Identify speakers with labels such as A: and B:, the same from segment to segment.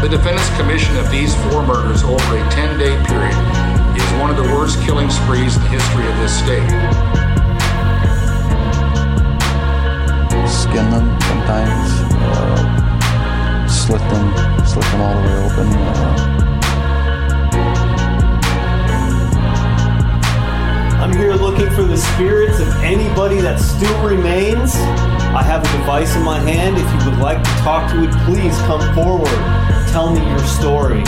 A: The defendant's commission of these four murders over a 10 day period is one of the worst killing sprees in the history of this state.
B: Skin them sometimes, uh, slit them, slit them all the way open. Uh,
C: I'm here looking for the spirits of anybody that still remains. I have a device in my hand. If you would like to talk to it, please come forward. Tell me your story.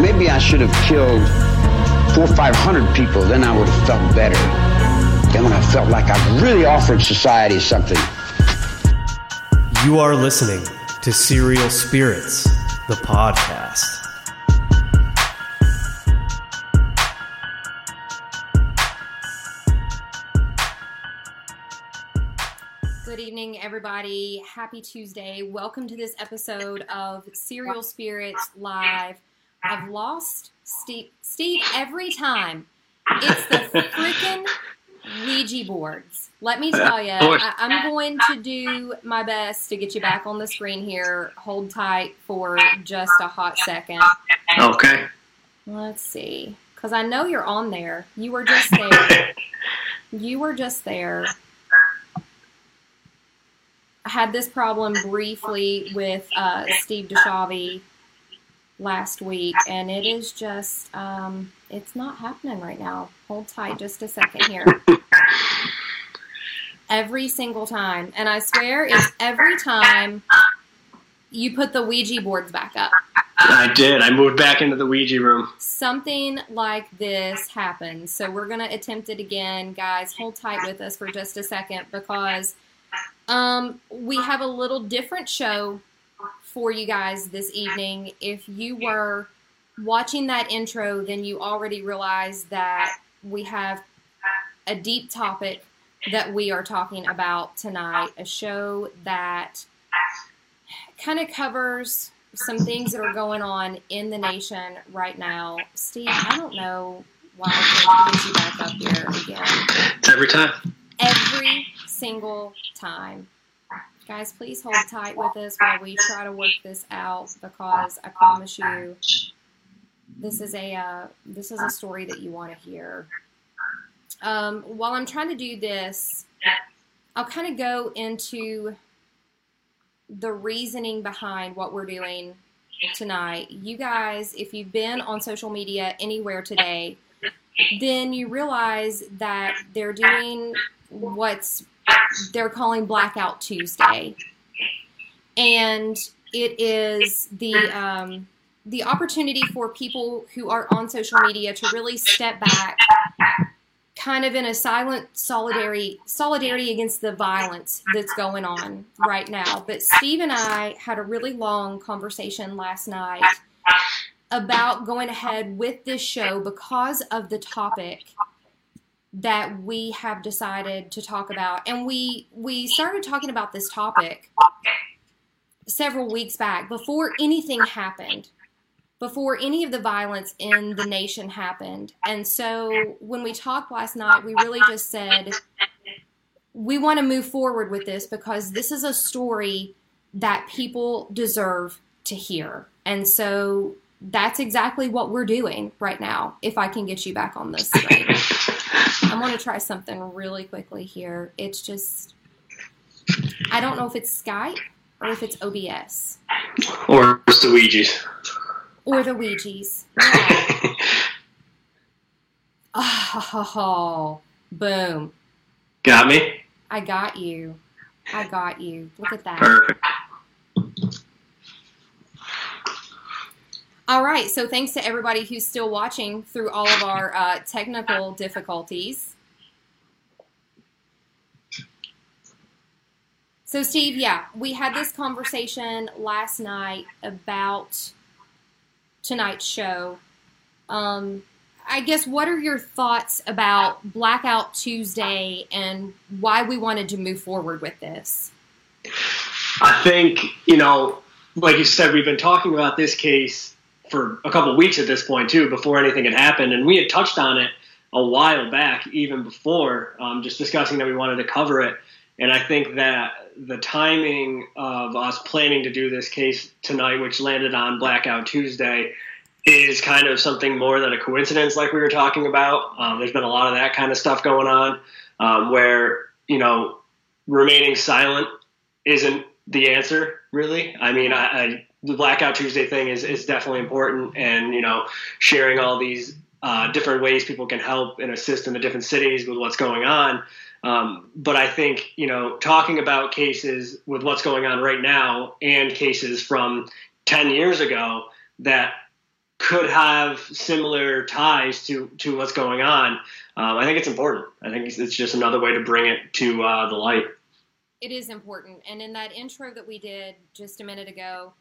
D: Maybe I should have killed four or five hundred people. Then I would have felt better. Then when I felt like I really offered society something.
C: You are listening to Serial Spirits, the podcast.
E: Everybody. Happy Tuesday. Welcome to this episode of Serial Spirits Live. I've lost Steve, Steve every time. It's the freaking Ouija boards. Let me tell you, I, I'm going to do my best to get you back on the screen here. Hold tight for just a hot second.
F: Okay.
E: Let's see. Because I know you're on there. You were just there. You were just there. I had this problem briefly with uh, Steve DeShavi last week, and it is just, um, it's not happening right now. Hold tight just a second here. Every single time. And I swear it's every time you put the Ouija boards back up.
F: I did. I moved back into the Ouija room.
E: Something like this happens. So we're going to attempt it again. Guys, hold tight with us for just a second because um, we have a little different show for you guys this evening. If you were watching that intro, then you already realize that we have a deep topic that we are talking about tonight. A show that kind of covers some things that are going on in the nation right now. Steve, I don't know why I can't get you back up here again.
F: It's every time.
E: Every single time. Guys, please hold tight with us while we try to work this out because I promise you this is a uh, this is a story that you want to hear. Um, while I'm trying to do this, I'll kind of go into the reasoning behind what we're doing tonight. You guys, if you've been on social media anywhere today, then you realize that they're doing what's they're calling Blackout Tuesday, and it is the um, the opportunity for people who are on social media to really step back, kind of in a silent solidarity solidarity against the violence that's going on right now. But Steve and I had a really long conversation last night about going ahead with this show because of the topic that we have decided to talk about. And we we started talking about this topic several weeks back before anything happened before any of the violence in the nation happened. And so when we talked last night we really just said we want to move forward with this because this is a story that people deserve to hear. And so that's exactly what we're doing right now if i can get you back on this screen I'm going to try something really quickly here. It's just, I don't know if it's Skype or if it's OBS.
F: Or it's the Ouija's.
E: Or the Ouija's. Yeah. oh, boom.
F: Got me?
E: I got you. I got you. Look at that.
F: Perfect.
E: All right, so thanks to everybody who's still watching through all of our uh, technical difficulties. So, Steve, yeah, we had this conversation last night about tonight's show. Um, I guess what are your thoughts about Blackout Tuesday and why we wanted to move forward with this?
F: I think, you know, like you said, we've been talking about this case for a couple weeks at this point too, before anything had happened, and we had touched on it a while back, even before, um, just discussing that we wanted to cover it. And I think that the timing of us planning to do this case tonight, which landed on Blackout Tuesday, is kind of something more than a coincidence, like we were talking about. Um, there's been a lot of that kind of stuff going on, um, where you know remaining silent isn't the answer, really. I mean, I, I, the Blackout Tuesday thing is is definitely important, and you know, sharing all these uh, different ways people can help and assist in the different cities with what's going on. Um, but I think you know talking about cases with what's going on right now and cases from 10 years ago that could have similar ties to to what's going on. Um, I think it's important. I think it's, it's, just another way to bring it to uh, the light.
E: It is important. And in that intro that we did just a minute ago,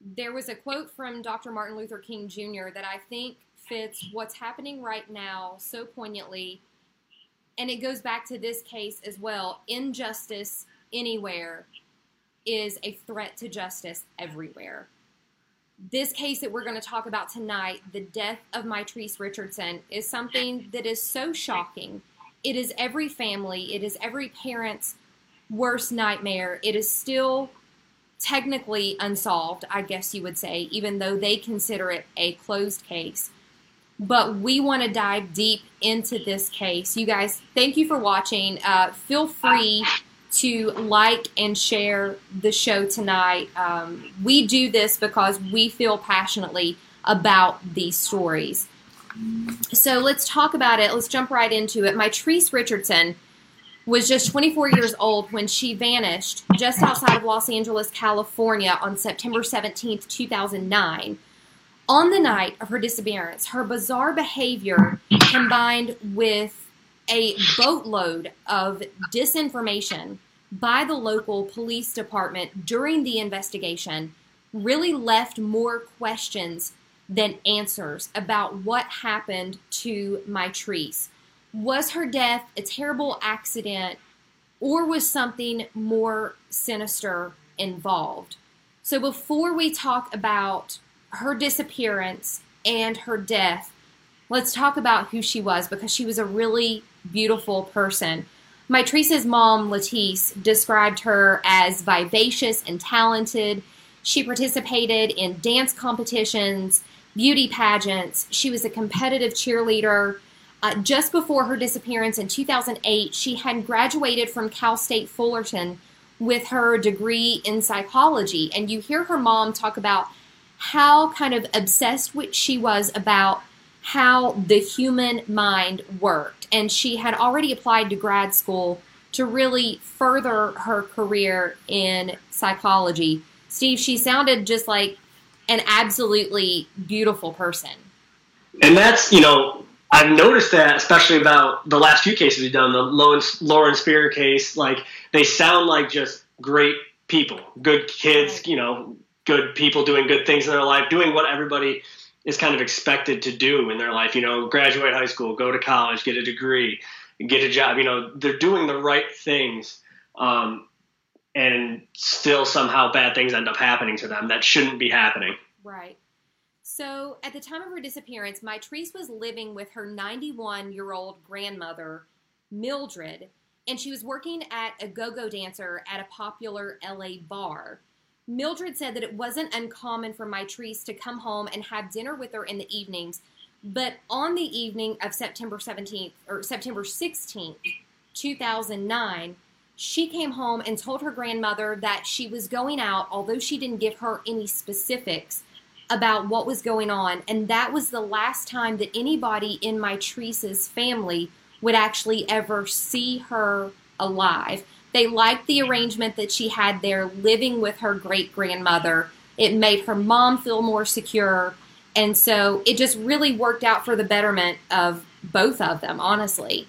E: there was a quote from Dr. Martin Luther King Jr. that I think fits what's happening right now so poignantly. And it goes back to this case as well. Injustice anywhere is a threat to justice everywhere. This case that we're going to talk about tonight, the death of Mitrice Richardson, is something that is so shocking. It is every family, it is every parent's worst nightmare. It is still technically unsolved, I guess you would say, even though they consider it a closed case but we want to dive deep into this case. You guys, thank you for watching. Uh, feel free to like and share the show tonight. Um, we do this because we feel passionately about these stories. So let's talk about it. Let's jump right into it. Mitrice Richardson was just 24 years old when she vanished just outside of Los Angeles, California on September 17, 2009. On the night of her disappearance, her bizarre behavior combined with a boatload of disinformation by the local police department during the investigation really left more questions than answers about what happened to Mitrice. Was her death a terrible accident or was something more sinister involved? So before we talk about her disappearance and her death, let's talk about who she was because she was a really beautiful person. Mitrice's mom, Latice, described her as vivacious and talented. She participated in dance competitions, beauty pageants. She was a competitive cheerleader. Uh, just before her disappearance in 2008, she had graduated from Cal State Fullerton with her degree in psychology. And you hear her mom talk about how kind of obsessed she was about how the human mind worked. And she had already applied to grad school to really further her career in psychology. Steve, she sounded just like an absolutely beautiful person.
F: And that's, you know, I've noticed that, especially about the last few cases we've done, the Lauren Spierer case, like they sound like just great people, good kids, you know, good people doing good things in their life, doing what everybody is kind of expected to do in their life. You know, graduate high school, go to college, get a degree, get a job. You know, they're doing the right things, um, and still somehow bad things end up happening to them that shouldn't be happening.
E: Right. So, at the time of her disappearance, Mitrice was living with her 91 year old grandmother, Mildred, and she was working at a go go dancer at a popular LA bar. Mildred said that it wasn't uncommon for Mitrice to come home and have dinner with her in the evenings, but on the evening of September 17th or September 16th, 2009, she came home and told her grandmother that she was going out, although she didn't give her any specifics about what was going on. And that was the last time that anybody in Mitrice's family would actually ever see her alive. They liked the arrangement that she had there living with her great grandmother. It made her mom feel more secure. And so it just really worked out for the betterment of both of them, honestly.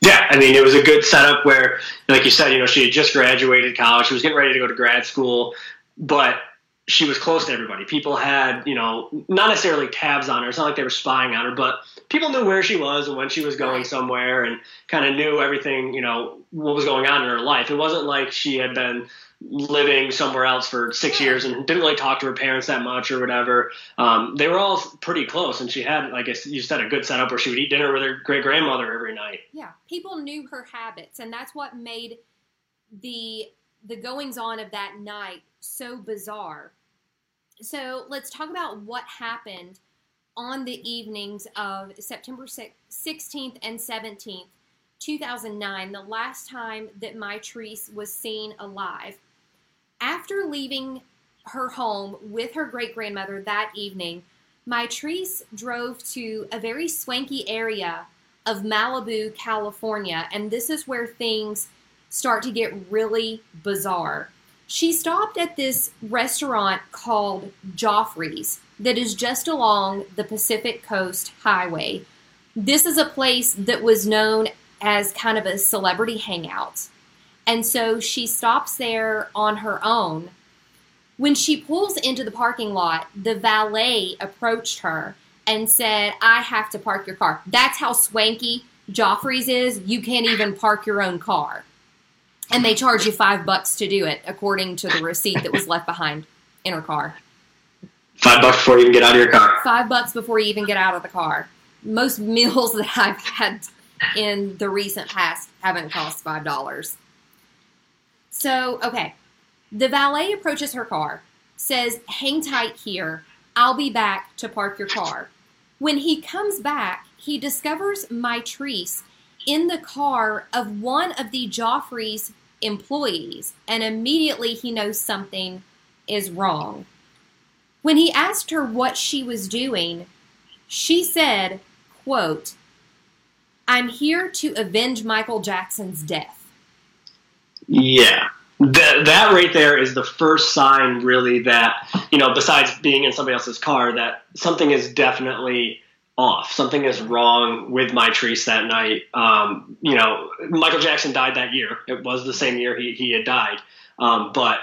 F: Yeah, I mean, it was a good setup where, like you said, you know, she had just graduated college. She was getting ready to go to grad school, but she was close to everybody. People had, you know, not necessarily tabs on her. It's not like they were spying on her, but people knew where she was and when she was going somewhere and kind of knew everything, you know, what was going on in her life. It wasn't like she had been living somewhere else for six years and didn't really talk to her parents that much or whatever. Um, they were all pretty close, and she had, I guess you said, a good setup where she would eat dinner with her great grandmother every night.
E: Yeah, people knew her habits, and that's what made the the goings on of that night so bizarre. So let's talk about what happened on the evenings of September 16th and 17th, 2009, the last time that Mitrice was seen alive. After leaving her home with her great grandmother that evening, Mitrice drove to a very swanky area of Malibu, California, and this is where things start to get really bizarre. She stopped at this restaurant called Geoffrey's that is just along the Pacific Coast Highway. This is a place that was known as kind of a celebrity hangout. And so she stops there on her own. When she pulls into the parking lot, the valet approached her and said, I have to park your car. That's how swanky Geoffrey's is. You can't even park your own car. And they charge you five bucks to do it, according to the receipt that was left behind in her car.
F: Five bucks before you even get out of your car.
E: Five bucks before you even get out of the car. Most meals that I've had in the recent past haven't cost five dollars. So, okay. The valet approaches her car, says, Hang tight here. I'll be back to park your car. When he comes back, he discovers Mitrice in the car of one of the Geoffrey's employees, and immediately he knows something is wrong. When he asked her what she was doing, she said, quote, I'm here to avenge Michael Jackson's death.
F: Yeah. That, that right there is the first sign, really, that, you know, besides being in somebody else's car, that something is definitely off. Something is wrong with Mitrice that night. Um, you know, Michael Jackson died that year. It was the same year he, he had died. Um, but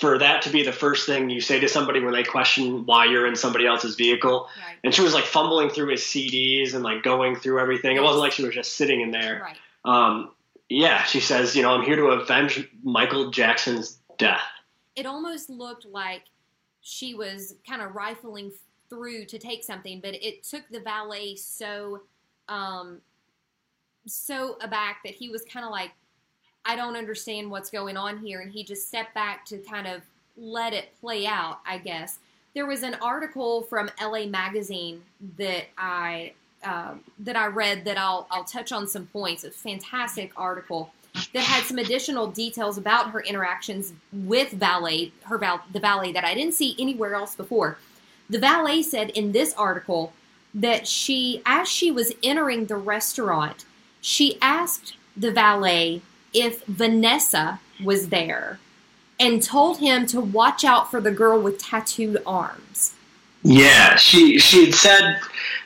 F: for that to be the first thing you say to somebody when they question why you're in somebody else's vehicle,
E: Right.
F: and she was like fumbling through his CDs and like going through everything. It wasn't like she was just sitting in there.
E: Right.
F: Um, yeah, she says, you know, I'm here to avenge Michael Jackson's death.
E: It almost looked like she was kind of rifling through to take something, but it took the valet so um, so aback that he was kind of like, I don't understand what's going on here, and he just stepped back to kind of let it play out. I guess there was an article from LA Magazine that I um, that I read that I'll I'll touch on some points. It's a fantastic article that had some additional details about her interactions with valet, her val- the valet that I didn't see anywhere else before. The valet said in this article that she, as she was entering the restaurant, she asked the valet if Vanessa was there and told him to watch out for the girl with tattooed arms.
F: Yeah, she she had said,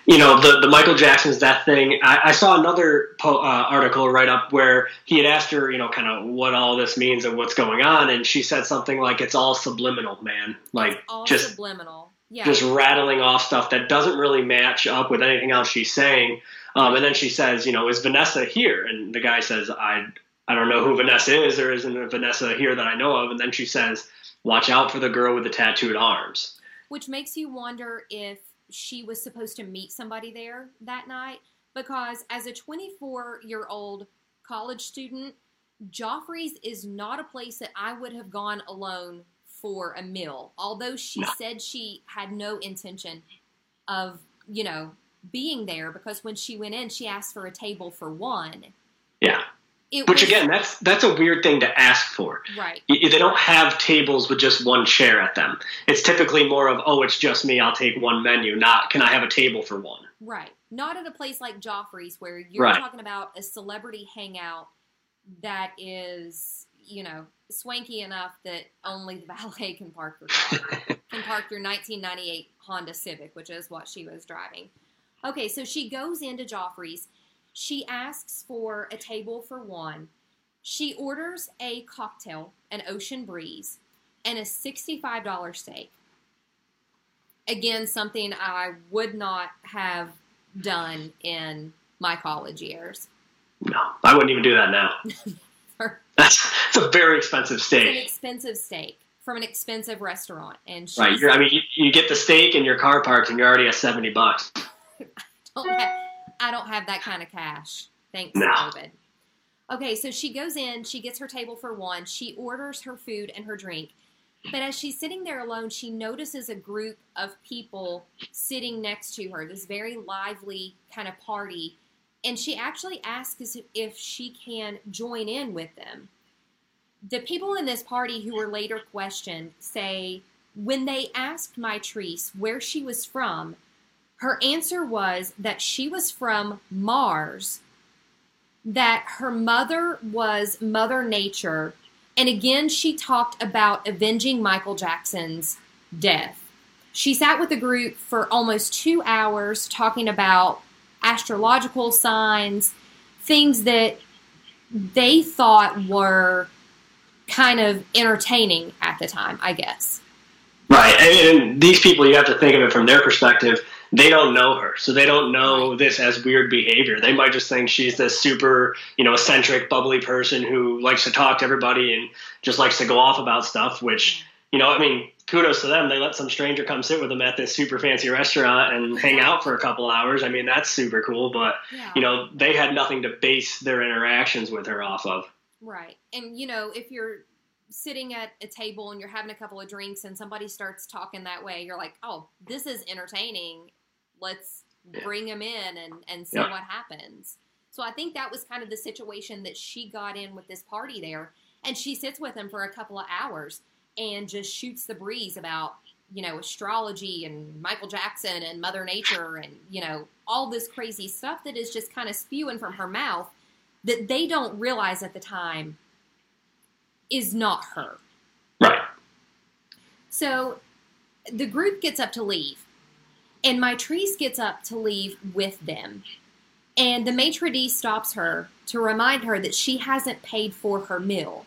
F: you know, the the Michael Jackson's death thing. I, I saw another po- uh, article right up where he had asked her, you know, kind of what all this means and what's going on, and she said something like, "It's all subliminal, man. Like
E: All
F: just
E: subliminal. Yeah.
F: just rattling off stuff that doesn't really match up with anything else she's saying." Um, and then she says, you know, is Vanessa here? And the guy says, I I don't know who Vanessa is. There isn't a Vanessa here that I know of. And then she says, watch out for the girl with the tattooed arms.
E: which makes you wonder if she was supposed to meet somebody there that night because as a 24 year old college student Geoffrey's is not a place that i would have gone alone for a meal although she said she had no intention of you know being there because when she went in she asked for a table for one
F: Yeah.
E: it
F: Which
E: was-
F: again, that's that's a weird thing to ask for.
E: right
F: They don't have tables with just one chair at them. It's typically more of, oh, it's just me. I'll take one menu. Not, can I have a table for one?
E: Right. Not at a place like Geoffrey's where you're
F: Right.
E: talking about a celebrity hangout that is, you know, swanky enough that only the valet can park your car. can park your 1998 Honda Civic, which is what she was driving. Okay, so she goes into Geoffrey's. She asks for a table for one. She orders a cocktail, an ocean breeze, and a $65 steak. Again, something I would not have done in my college years.
F: No, I wouldn't even do that now. That's it's a very expensive
E: It's an
F: steak,
E: expensive steak from an expensive restaurant, and she's,
F: right? You're, I mean, you, you get the steak and your car parked, and you're already at seventy bucks.
E: don't have, I don't have that kind of cash. Thanks,
F: No.
E: David. Okay, so she goes in, she gets her table for one, she orders her food and her drink. But as she's sitting there alone, she notices a group of people sitting next to her, this very lively kind of party. And she actually asks if she can join in with them. The people in this party who were later questioned say when they asked Mitrice where she was from, her answer was that she was from Mars, that her mother was Mother Nature, and again she talked about avenging Michael Jackson's death. She sat with the group for almost two hours talking about astrological signs, things that they thought were kind of entertaining at the time, I guess.
F: Right. And these people, you have to think of it from their perspective they don't know her, so they don't know this as weird behavior. They might just think she's this super, you know, eccentric, bubbly person who likes to talk to everybody and just likes to go off about stuff. Which, you know, I mean, kudos to them. They let some stranger come sit with them at this super fancy restaurant and hang out for a couple hours. I mean, that's super cool. But
E: Yeah.
F: you know, they had nothing to base their interactions with her off of.
E: Right. And you know, if you're sitting at a table and you're having a couple of drinks and somebody starts talking that way, you're like, "Oh, this is entertaining. Let's bring him in and and see
F: Yeah.
E: what happens." So I think that was kind of the situation that she got in with this party there, and she sits with him for a couple of hours and just shoots the breeze about you know astrology and Michael Jackson and Mother Nature and you know all this crazy stuff that is just kind of spewing from her mouth that they don't realize at the time is not her.
F: Right.
E: So the group gets up to leave, and Mitrice gets up to leave with them. And the maitre d' stops her to remind her that she hasn't paid for her meal.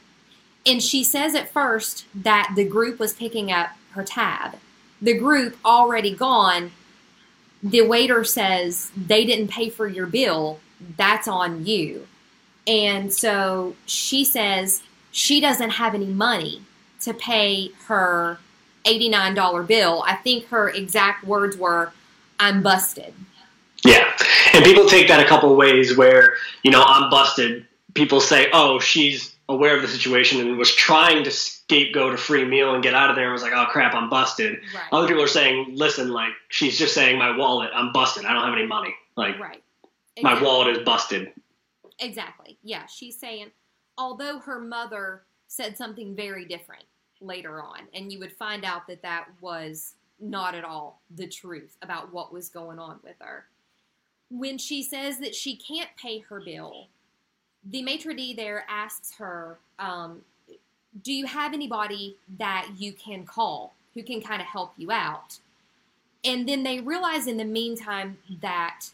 E: And she says at first that the group was picking up her tab. The group already gone. The waiter says they didn't pay for your bill. That's on you. And so she says she doesn't have any money to pay her $89 bill. I think her exact words were, I'm busted.
F: Yeah, and people take that a couple ways. Where you know I'm busted. People say, "Oh, she's aware of the situation and was trying to scapegoat a free meal and get out of there." And was like, "Oh crap, I'm busted."
E: Right.
F: Other people are saying, "Listen, like she's just saying my wallet. I'm busted. I don't have any money. Like
E: Right.
F: my wallet is busted."
E: Exactly. Yeah, she's saying, although her mother said something very different later on, and you would find out that that was not at all the truth about what was going on with her. When she says that she can't pay her bill, the maitre d' there asks her, um, Do you have anybody that you can call who can kind of help you out? And then they realize in the meantime that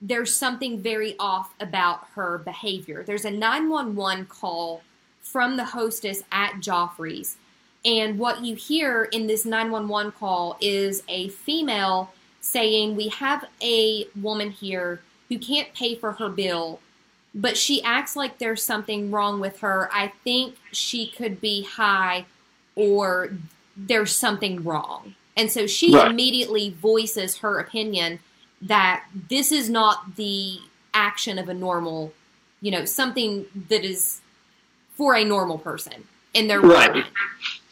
E: there's something very off about her behavior. There's a 911 call from the hostess at Geoffrey's. And what you hear in this 911 call is a female saying, We have a woman here who can't pay for her bill, but she acts like there's something wrong with her. I think she could be high or there's something wrong. And so she
F: Right.
E: immediately voices her opinion that this is not the action of a normal, you know, something that is for a normal person in their
F: Right.
E: mind.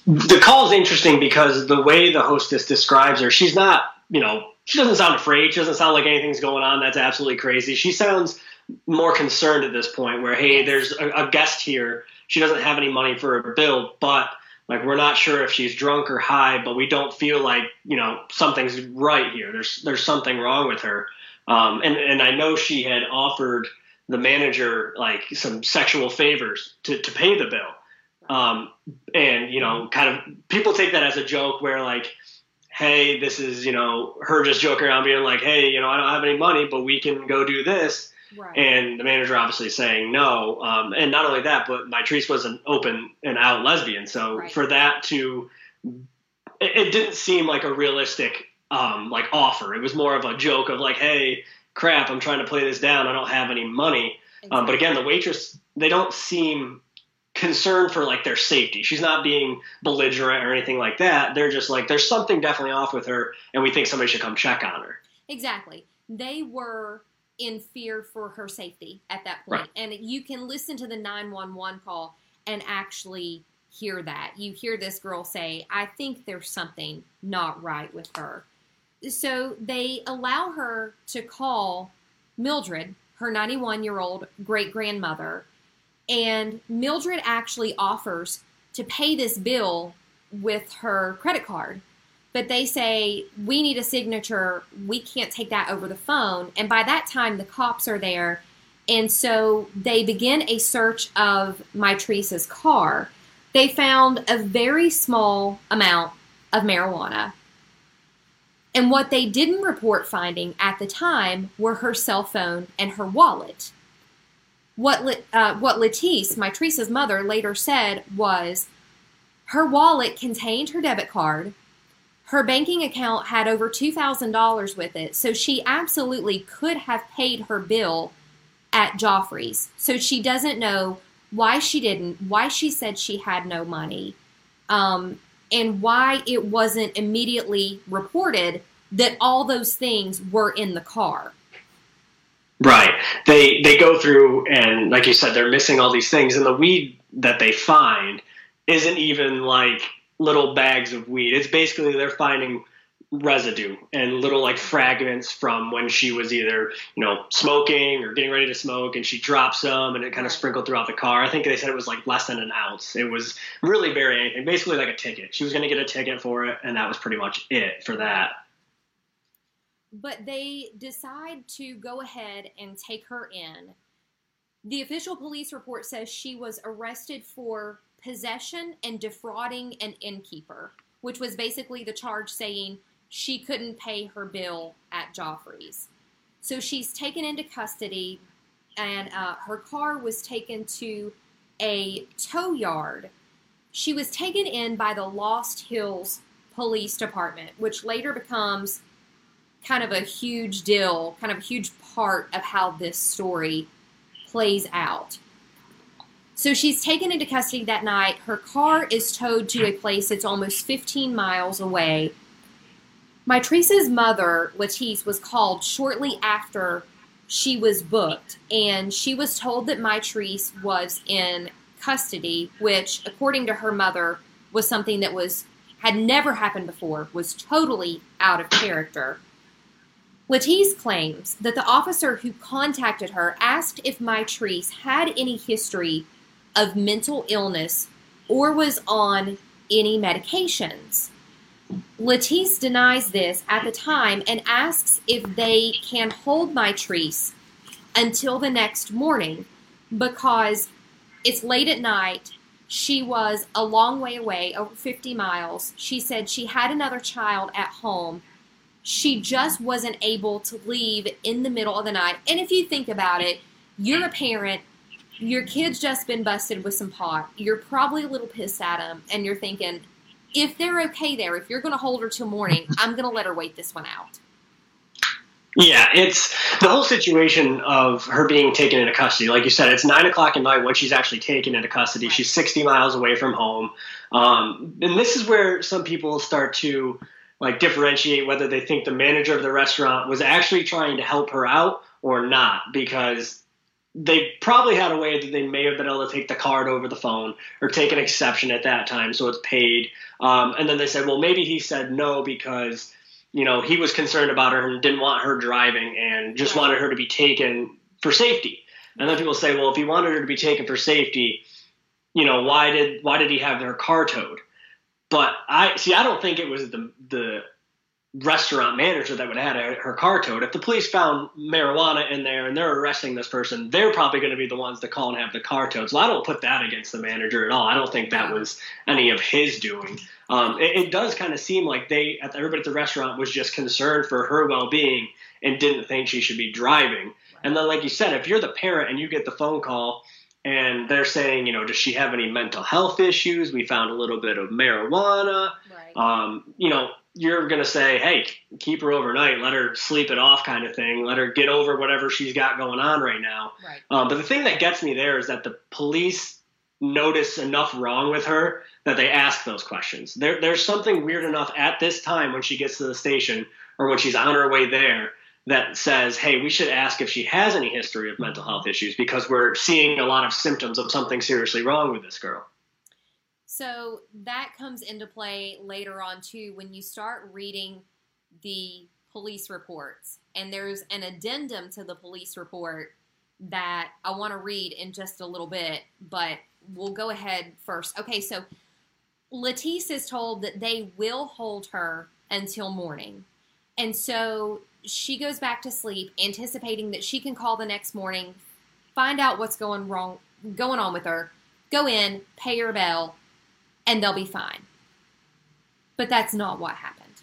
F: The call is interesting because the way the hostess describes her, she's not, you know, she doesn't sound afraid. She doesn't sound like anything's going on. That's absolutely crazy. She sounds more concerned at this point, where hey, there's a, a guest here. She doesn't have any money for a bill, but like we're not sure if she's drunk or high, but we don't feel like you know something's right here. There's there's something wrong with her. Um, and and I know she had offered the manager like some sexual favors to to pay the bill. Um, and you know, kind of people take that as a joke where like, hey, this is you know her just joking around being like, hey, you know, I don't have any money, but we can go do this.
E: Right.
F: And the manager obviously saying no. Um, and not only that, but Mitrice was an open and out lesbian. So
E: Right.
F: for that to, it, it didn't seem like a realistic um, like offer. It was more of a joke of like, hey, crap, I'm trying to play this down. I don't have any money. Um, but again, the waitress, they don't seem concerned for like their safety. She's not being belligerent or anything like that. They're just like, there's something definitely off with her, and we think somebody should come check on her.
E: Exactly. They were in fear for her safety at that point.
F: Right.
E: And you can listen to the 911 call and actually hear that. You hear this girl say, I think there's something not right with her. So they allow her to call Mildred, her 91 year old great grandmother, and Mildred actually offers to pay this bill with her credit card. But they say, we need a signature. We can't take that over the phone. And by that time, the cops are there. And so they begin a search of Mitrice's car. They found a very small amount of marijuana. And what they didn't report finding at the time were her cell phone and her wallet. What, uh, what Latice, my Teresa's mother, later said was her wallet contained her debit card. Her banking account had over $2,000 with it, so she absolutely could have paid her bill at Geoffrey's. So she doesn't know why she didn't, why she said she had no money, um, and why it wasn't immediately reported that all those things were in the car.
F: Right. They they go through and like you said, they're missing all these things, and the weed that they find isn't even like little bags of weed. It's basically they're finding residue and little like fragments from when she was either you know smoking or getting ready to smoke and she dropped some and it kind of sprinkled throughout the car. I think they said it was like less than an ounce. It was really barely anything basically like a ticket. She was going to get a ticket for it and that was pretty much it for that.
E: But they decide to go ahead and take her in. The official police report says she was arrested for possession and defrauding an innkeeper, which was basically the charge saying she couldn't pay her bill at Geoffrey's. So she's taken into custody, and uh, her car was taken to a tow yard. She was taken in by the Lost Hills Police Department, which later becomes kind of a huge deal, kind of a huge part of how this story plays out. So she's taken into custody that night. Her car is towed to a place that's almost 15 miles away. Teresa's mother, Latice, was called shortly after she was booked, and she was told that Therese was in custody, which, according to her mother, was something that was had never happened before, was totally out of character. Latice claims that the officer who contacted her asked if Therese had any history of mental illness or was on any medications. Latice denies this at the time and asks if they can hold Mitrice until the next morning because it's late at night. She was a long way away, over 50 miles. She said she had another child at home she just wasn't able to leave in the middle of the night. And if you think about it, you're a parent, your kid's just been busted with some pot. You're probably a little pissed at them, and you're thinking, if they're okay there, if you're going to hold her till morning, I'm going to let her wait this one out.
F: Yeah, it's the whole situation of her being taken into custody. Like you said, it's nine o'clock at night when she's actually taken into custody. She's 60 miles away from home. Um, and this is where some people start to like differentiate whether they think the manager of the restaurant was actually trying to help her out or not because they probably had a way that they may have been able to take the card over the phone or take an exception at that time so it's paid. Um, and then they said well maybe he said no because you know he was concerned about her and didn't want her driving and just wanted her to be taken for safety. And then people say well if he wanted her to be taken for safety you know why did why did he have her car towed? But I see. I don't think it was the the restaurant manager that would have had her car towed. If the police found marijuana in there and they're arresting this person, they're probably going to be the ones that call and have the car towed. So I don't put that against the manager at all. I don't think that was any of his doing. Um, it, it, does kind of seem like they, everybody at the restaurant was just concerned for her well being and didn't think she should be driving. And then, like you said, if you're the parent and you get the phone call and they're saying, you know, does she have any mental health issues? We found a little bit of marijuana.
E: Right.
F: Um, you know, you're going to say, hey, keep her overnight, let her sleep it off, kind of thing. Let her get over whatever she's got going on right now.
E: Right.
F: Um, but the thing that gets me there is that the police notice enough wrong with her that they ask those questions. There, there's something weird enough at this time when she gets to the station or when she's on her way there that says, hey, we should ask if she has any history of mental health issues because we're seeing a lot of symptoms of something seriously wrong with this girl.
E: So that comes into play later on too when you start reading the police reports. And there's an addendum to the police report that I want to read in just a little bit, but we'll go ahead first. Okay, so Latice is told that they will hold her until morning. And so she goes back to sleep, anticipating that she can call the next morning, find out what's going wrong, going on with her, go in, pay her bell, and they'll be fine. But that's not what happened.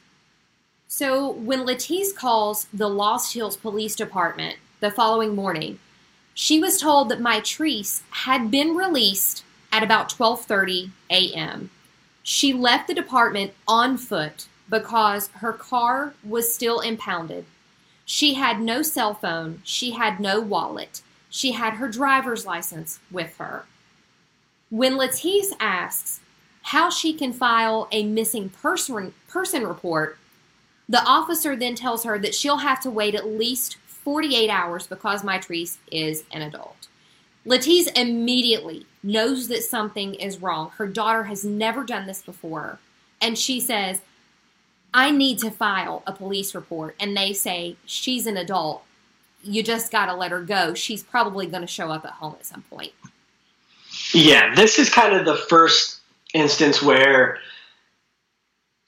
E: So when Latice calls the Lost Hills Police Department the following morning, she was told that Mitrice had been released at about 12:30 a.m. She left the department on foot because her car was still impounded. She had no cell phone, she had no wallet, she had her driver's license with her. When Latice asks how she can file a missing person, person report, the officer then tells her that she'll have to wait at least 48 hours because Mitrice is an adult. Latice immediately knows that something is wrong. Her daughter has never done this before. And she says, I need to file a police report. And they say, she's an adult. You just got to let her go. She's probably going to show up at home at some point.
F: Yeah, this is kind of the first instance where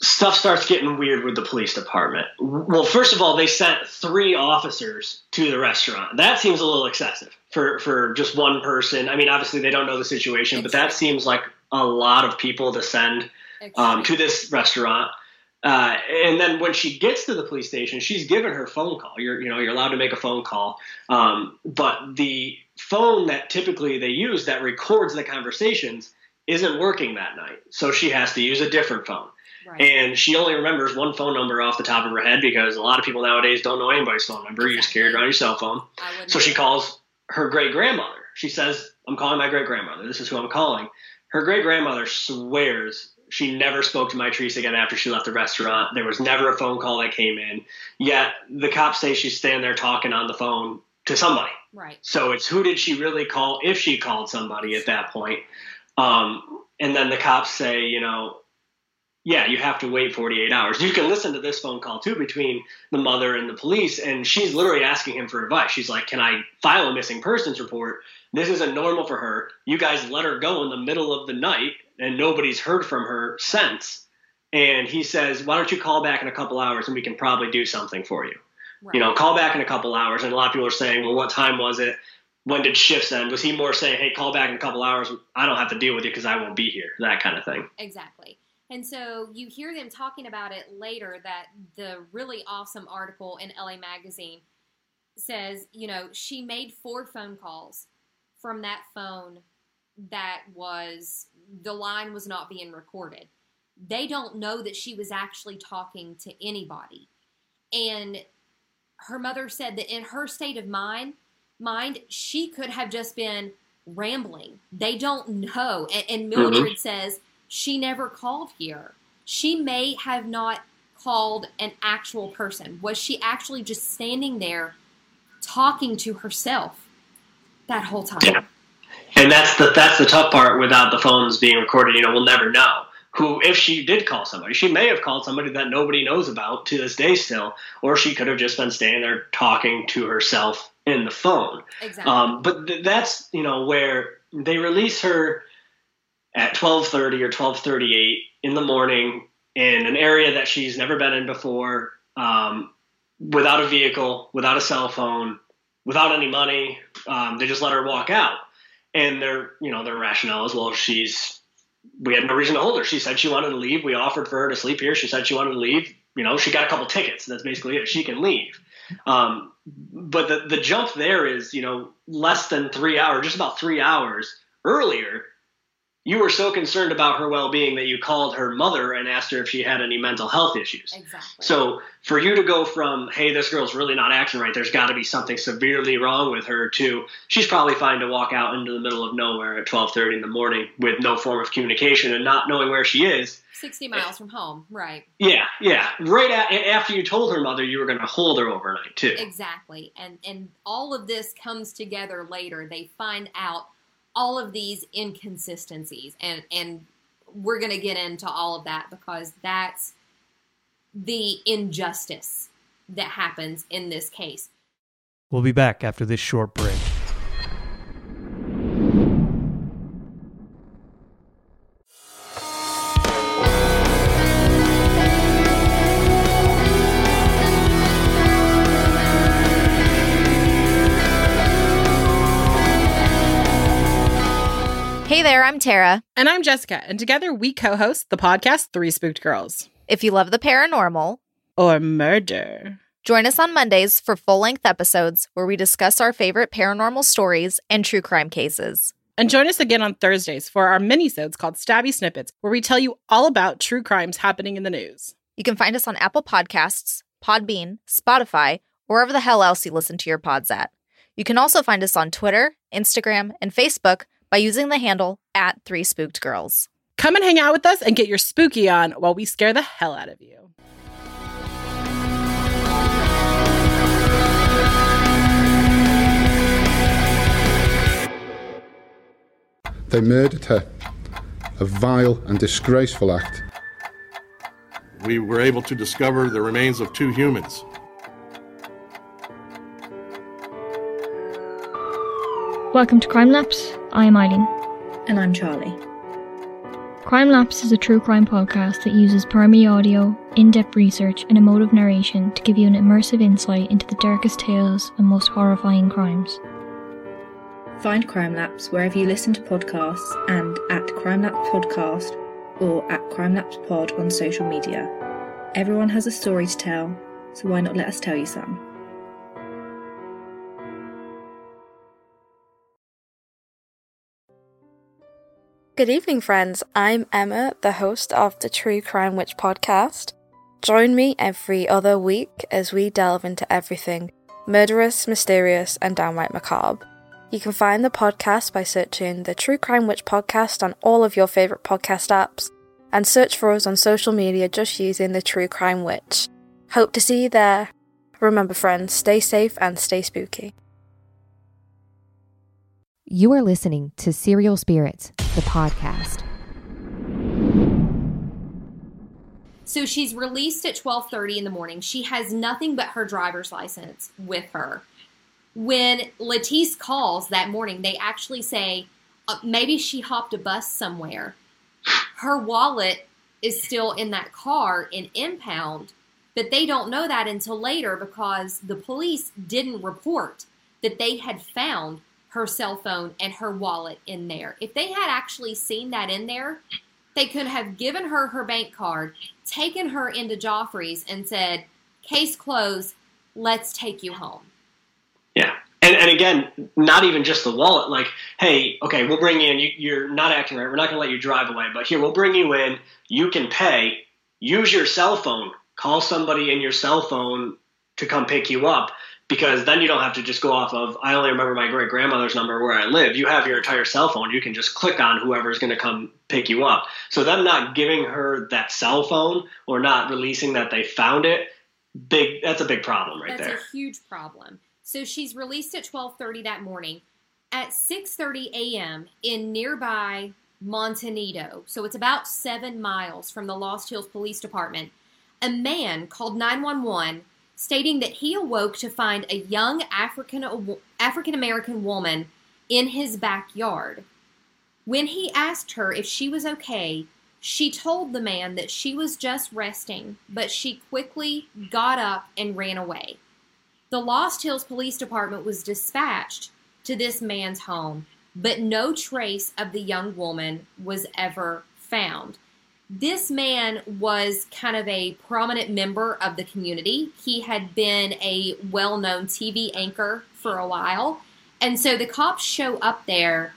F: stuff starts getting weird with the police department. Well, first of all, they sent three officers to the restaurant. That seems a little excessive for for just one person. I mean, obviously they don't know the situation, but that seems like a lot of people to send um, to this restaurant. Uh, and then when she gets to the police station, she's given her phone call. You're, you know, you're allowed to make a phone call. Um, but the phone that typically they use that records the conversations isn't working that night. So she has to use a different phone. Right. And she only remembers one phone number off the top of her head because a lot of people nowadays don't know anybody's phone number. Exactly. You just carry it around your cell phone. So she calls her great grandmother. She says, I'm calling my great grandmother. This is who I'm calling. Her great grandmother swears she never spoke to Mitrice again after she left the restaurant. There was never a phone call that came in. Yet the cops say she's standing there talking on the phone to somebody.
E: Right.
F: So it's who did she really call if she called somebody at that point? Um, and then the cops say, you know, yeah, you have to wait 48 hours. You can listen to this phone call too between the mother and the police, and she's literally asking him for advice. She's like, Can I file a missing persons report? This isn't normal for her. You guys let her go in the middle of the night, and nobody's heard from her since. And he says, Why don't you call back in a couple hours and we can probably do something for you? Right. You know, call back in a couple hours. And a lot of people are saying, Well, what time was it? When did shifts end? Was he more saying, Hey, call back in a couple hours? I don't have to deal with you because I won't be here? That kind of thing.
E: Exactly. And so you hear them talking about it later that the really awesome article in LA Magazine says, you know, she made four phone calls from that phone that was, the line was not being recorded. They don't know that she was actually talking to anybody. And her mother said that in her state of mind, mind, she could have just been rambling. They don't know. And, and Mildred mm-hmm. says, she never called here. She may have not called an actual person. Was she actually just standing there talking to herself that whole time? Yeah.
F: And that's the that's the tough part without the phones being recorded. You know, we'll never know who if she did call somebody. She may have called somebody that nobody knows about to this day still, or she could have just been standing there talking to herself in the phone.
E: Exactly.
F: Um, but th- that's you know where they release her at 12:30 or 12:38 in the morning in an area that she's never been in before, um, without a vehicle, without a cell phone, without any money. Um, they just let her walk out, and their you know their rationale is well she's we had no reason to hold her. She said she wanted to leave. We offered for her to sleep here. She said she wanted to leave. You know, she got a couple tickets. That's basically it. She can leave. Um, but the the jump there is you know less than three hours, just about three hours earlier you were so concerned about her well-being that you called her mother and asked her if she had any mental health issues.
E: Exactly.
F: So for you to go from hey this girl's really not acting right, there's got to be something severely wrong with her to she's probably fine to walk out into the middle of nowhere at 12:30 in the morning with no form of communication and not knowing where she is.
E: 60 miles from home, right.
F: Yeah, yeah. Right at, after you told her mother you were going to hold her overnight too.
E: Exactly. And and all of this comes together later. They find out all of these inconsistencies and and we're going to get into all of that because that's the injustice that happens in this case.
G: We'll be back after this short break.
H: Tara.
I: And I'm Jessica, and together we co host the podcast Three Spooked Girls.
H: If you love the paranormal
I: or murder,
H: join us on Mondays for full length episodes where we discuss our favorite paranormal stories and true crime cases.
I: And join us again on Thursdays for our minisodes called Stabby Snippets, where we tell you all about true crimes happening in the news.
H: You can find us on Apple Podcasts, Podbean, Spotify, or wherever the hell else you listen to your pods at. You can also find us on Twitter, Instagram, and Facebook by using the handle at Three Spooked Girls.
I: Come and hang out with us and get your spooky on while we scare the hell out of you.
J: They murdered her. A vile and disgraceful act.
K: We were able to discover the remains of two humans.
L: Welcome to Crimelapse. I am Eileen.
M: And I'm Charlie.
L: Crimelapse is a true crime podcast that uses primary audio, in depth research, and emotive narration to give you an immersive insight into the darkest tales and most horrifying crimes.
M: Find Crimelapse wherever you listen to podcasts and at Crimelapse Podcast or at Crimelapse Pod on social media. Everyone has a story to tell, so why not let us tell you some?
N: Good evening, friends. I'm Emma, the host of the True Crime Witch podcast. Join me every other week as we delve into everything murderous, mysterious, and downright macabre. You can find the podcast by searching the True Crime Witch podcast on all of your favourite podcast apps and search for us on social media just using the True Crime Witch. Hope to see you there. Remember, friends, stay safe and stay spooky.
O: You are listening to Serial Spirits, the podcast.
E: So she's released at 12:30 in the morning. She has nothing but her driver's license with her. When Latice calls that morning, they actually say uh, maybe she hopped a bus somewhere. Her wallet is still in that car in impound, but they don't know that until later because the police didn't report that they had found her cell phone and her wallet in there. If they had actually seen that in there, they could have given her her bank card, taken her into Geoffrey's, and said, "Case closed. Let's take you home."
F: Yeah, and and again, not even just the wallet. Like, hey, okay, we'll bring you in. You, you're not acting right. We're not going to let you drive away, but here we'll bring you in. You can pay. Use your cell phone. Call somebody in your cell phone to come pick you up because then you don't have to just go off of I only remember my great grandmother's number where I live. You have your entire cell phone. You can just click on whoever's going to come pick you up. So them not giving her that cell phone or not releasing that they found it, big that's a big problem right
E: that's
F: there.
E: That's a huge problem. So she's released at 12:30 that morning. At 6:30 a.m. in nearby Monte Nido, so it's about 7 miles from the Lost Hills Police Department, a man called 911 stating that he awoke to find a young African African American woman in his backyard. When he asked her if she was okay, she told the man that she was just resting, but she quickly got up and ran away. The Lost Hills Police Department was dispatched to this man's home, but no trace of the young woman was ever found this man was kind of a prominent member of the community. He had been a well known TV anchor for a while. And so the cops show up there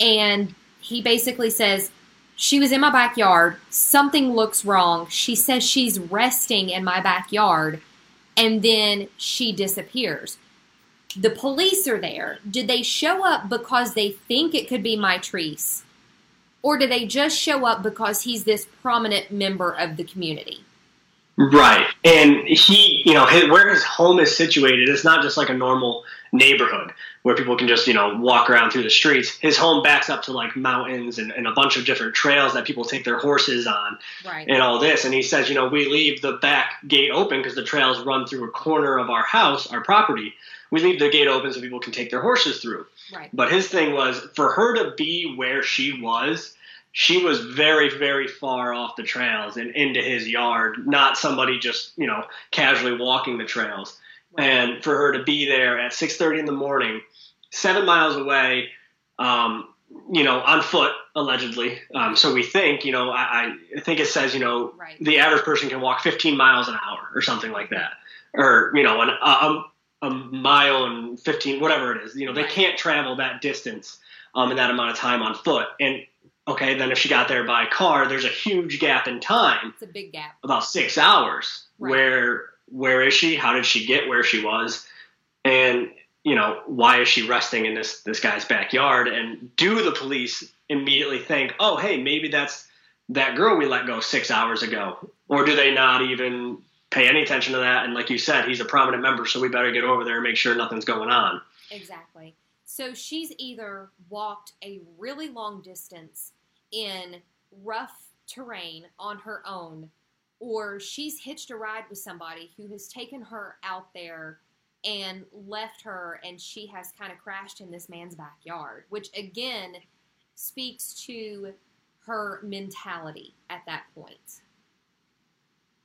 E: and he basically says, She was in my backyard. Something looks wrong. She says she's resting in my backyard, and then she disappears. The police are there. Did they show up because they think it could be Mitrice? Or do they just show up because he's this prominent member of the community?
F: Right. And he, you know, his, where his home is situated, it's not just like a normal neighborhood where people can just, you know, walk around through the streets. His home backs up to like mountains and, and a bunch of different trails that people take their horses on
E: Right.
F: and all this. And he says, you know, we leave the back gate open because the trails run through a corner of our house, our property. We leave the gate open so people can take their horses through.
E: Right.
F: But his thing was for her to be where she was, she was very, very far off the trails and into his yard, not somebody just, you know, casually walking the trails. And for her to be there at 6:30 in the morning, seven miles away, um, you know, on foot allegedly. Um, so we think, you know, I, I think it says, you know, the average person can walk 15 miles an hour or something like that, or you know, an, a, a mile and 15, whatever it is. You know, they can't travel that distance um, in that amount of time on foot. And okay, then if she got there by car, there's a huge gap in time,
E: It's a big gap.
F: about six hours. Where where is she? How did she get where she was? And you know, why is she resting in this this guy's backyard? And do the police immediately think, oh, hey, maybe that's that girl we let go six hours ago, or do they not even pay any attention to that? And like you said, he's a prominent member, so we better get over there and make sure nothing's going on.
E: Exactly. So she's either walked a really long distance in rough terrain on her own, or she's hitched a ride with somebody who has taken her out there and left her, and she has kind of crashed in this man's backyard, which again speaks to her mentality at that point.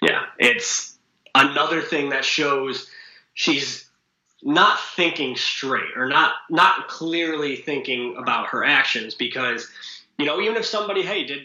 F: Yeah, it's another thing that shows she's not thinking straight or not not clearly thinking about her actions because you know even if somebody hey did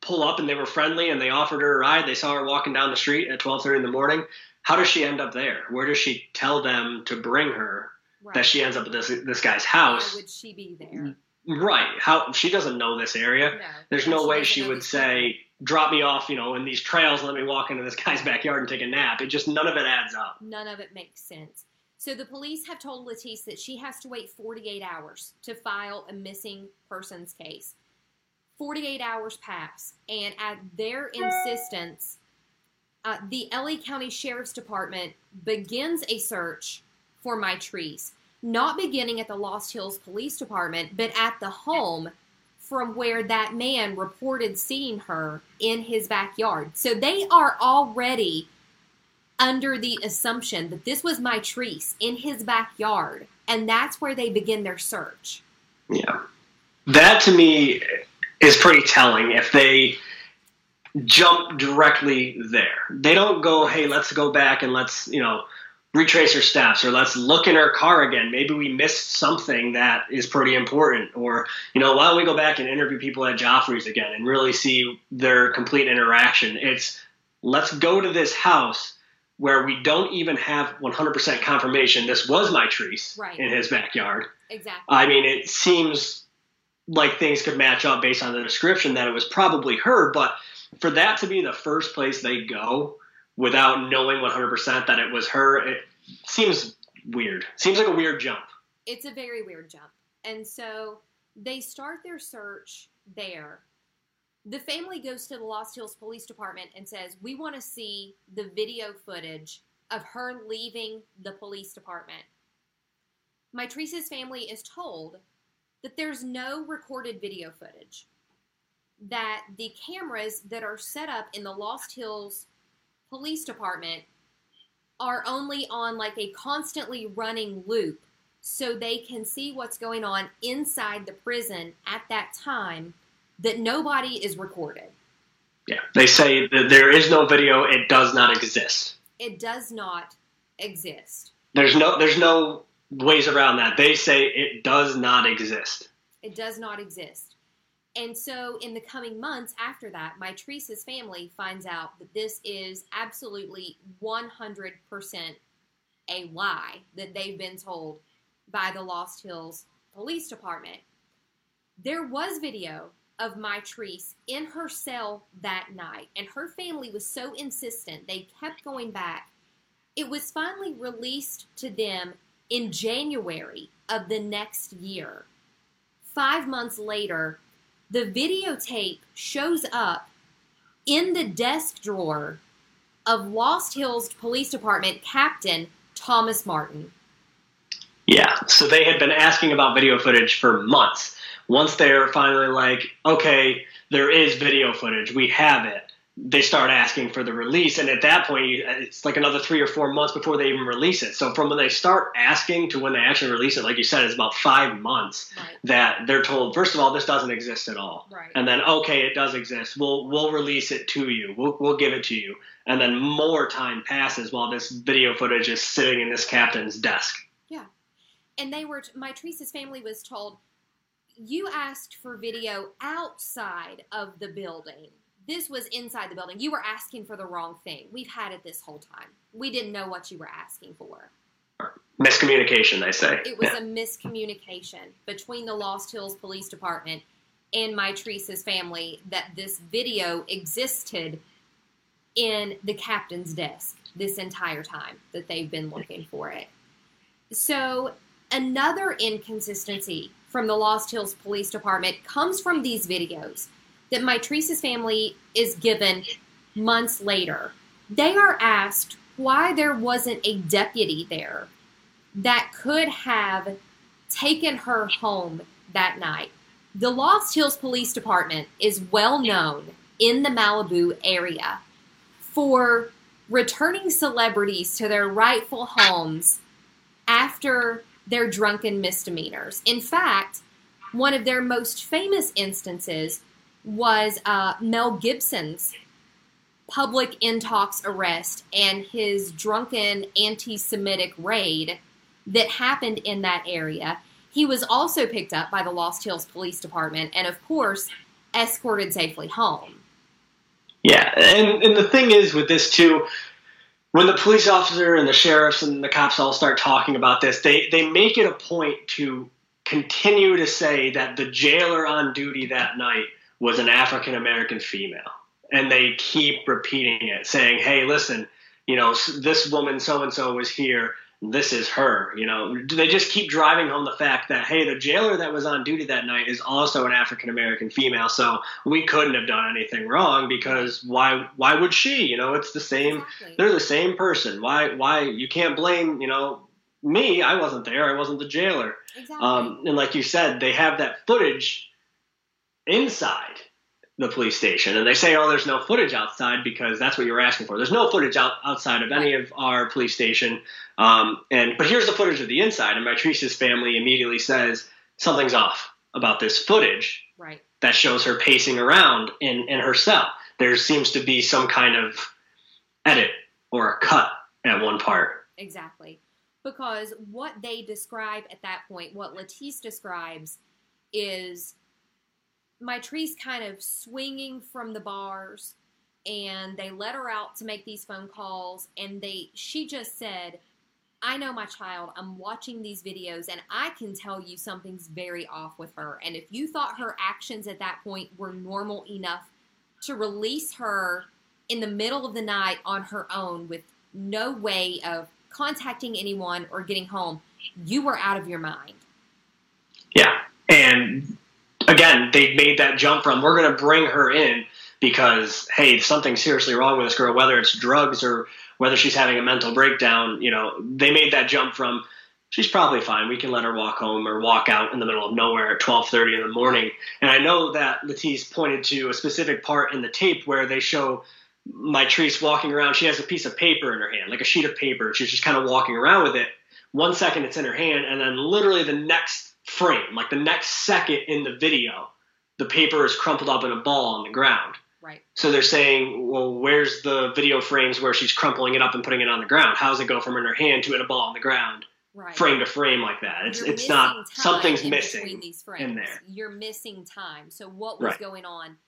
F: pull up and they were friendly and they offered her a ride they saw her walking down the street at 12:30 in the morning how does she end up there where does she tell them to bring her that she ends up at this this guy's house
E: Why would she be there?
F: Right. How she doesn't know this area.
E: No.
F: There's no way she would say, "Drop me off," you know, in these trails. Let me walk into this guy's backyard and take a nap. It just none of it adds up.
E: None of it makes sense. So the police have told Latice that she has to wait 48 hours to file a missing persons case. 48 hours pass, and at their insistence, uh, the LA County Sheriff's Department begins a search for Mitrice, not beginning at the Lost Hills Police Department, but at the home from where that man reported seeing her in his backyard. So they are already under the assumption that this was Treese in his backyard, and that's where they begin their search.
F: Yeah. That to me is pretty telling. If they jump directly there, they don't go, "Hey, let's go back and let's you know." Retrace her steps or let's look in her car again maybe we missed something that is pretty important or you know why don't we go back and interview people at Geoffrey's again and really see their complete interaction it's let's go to this house where we don't even have 100% confirmation this was Mitrice
E: Right.
F: in his backyard
E: Exactly.
F: i mean it seems like things could match up based on the description that it was probably her but for that to be the first place they go without knowing 100% that it was her it seems weird seems like a weird jump
E: It's a very weird jump. And so they start their search there. The family goes to the Lost Hills Police Department and says, We want to see the video footage of her leaving the police department. Mitrice's family is told that there's no recorded video footage, that the cameras that are set up in the Lost Hills Police Department are only on like a constantly running loop so they can see what's going on inside the prison at that time that nobody is recorded.
F: yeah they say that there is no video it does not exist
E: It does not exist.
F: there's no there's no ways around that they say it does not exist
E: It does not exist. And so, in the coming months after that, Mitrice's family finds out that this is absolutely 100% a lie that they've been told by the Lost Hills Police Department. There was video of Mitrice in her cell that night, and her family was so insistent, they kept going back. It was finally released to them in January of the next year. Five months later, the videotape shows up in the desk drawer of Lost Hills Police Department Captain Thomas Martin.
F: Yeah, so they had been asking about video footage for months. Once they're finally like, okay, there is video footage, we have it, they start asking for the release. And at that point, it's like another three or four months before they even release it. So from when they start asking to when they actually release it, like you said, it's about five months
E: right.
F: that they're told, first of all, this doesn't exist at all.
E: Right.
F: And then, okay, it does exist. We'll, we'll release it to you. We'll, we'll give it to you. And then more time passes while this video footage is sitting in this captain's desk.
E: Yeah. And they were, Mitrice's family was told, you asked for video outside of the building. This was inside the building. You were asking for the wrong thing. We've had it this whole time. We didn't know what you were asking for.
F: Miscommunication, they say.
E: It was
F: Yeah.
E: a miscommunication between the Lost Hills Police Department and Mitrice's family that this video existed in the captain's desk this entire time that they've been looking for it. So, another inconsistency from the Lost Hills Police Department comes from these videos that Mitrice's family is given months later. They are asked why there wasn't a deputy there that could have taken her home that night. The Lost Hills Police Department is well known in the Malibu area for returning celebrities to their rightful homes after their drunken misdemeanors. In fact, one of their most famous instances was uh, Mel Gibson's public intox arrest and his drunken anti Semitic raid that happened in that area. He was also picked up by the Lost Hills Police Department and, of course, escorted safely home.
F: Yeah, and, and the thing is with this too, when the police officer and the sheriffs and the cops all start talking about this, they, they make it a point to continue to say that the jailer on duty that night was an African American female. And they keep repeating it, saying, hey, listen, you know, this woman so and so was here. This is her. You know, they just keep driving home the fact that, hey, the jailer that was on duty that night is also an African American female. So we couldn't have done anything wrong because why, why would she? You know, it's the same, they're the same person. Why, why, you can't blame, you know, me. I wasn't there. I wasn't the jailer.
E: Exactly.
F: Um, and like you said, they have that footage inside the police station, and they say, "Oh, there's no footage outside because that's what you were asking for." There's no footage out, outside of any of our police station, um, and but here's the footage of the inside. And Mitrice's family immediately says something's off about this footage
E: Right.
F: that shows her pacing around in, in her cell. There seems to be some kind of edit or a cut at one part.
E: Exactly. Because what they describe at that point, what Latice describes, is Mitrice's kind of swinging from the bars, and they let her out to make these phone calls, and they she just said, "I know my child. I'm watching these videos, and I can tell you something's very off with her. And if you thought her actions at that point were normal enough to release her in the middle of the night on her own with no way of contacting anyone or getting home, you were out of your mind.
F: Yeah. And again, they made that jump from we're going to bring her in because, hey, something's seriously wrong with this girl, whether it's drugs or whether she's having a mental breakdown. You know, they made that jump from she's probably fine. We can let her walk home or walk out in the middle of nowhere at 12:30 in the morning. And I know that Latice pointed to a specific part in the tape where they show Mitrice walking around. She has a piece of paper in her hand, like a sheet of paper. She's just kind of walking around with it. One second it's in her hand, and then literally the next frame, like the next second in the video, the paper is crumpled up in a ball on the ground.
E: Right.
F: So they're saying, well, where's the video frames where she's crumpling it up and putting it on the ground? How does it go from in her hand to in a ball on the ground,
E: Right.
F: frame to frame like that? It's
E: You're
F: it's not something's
E: in
F: missing
E: these frames.
F: in there.
E: You're missing time. So what was
F: Right.
E: going on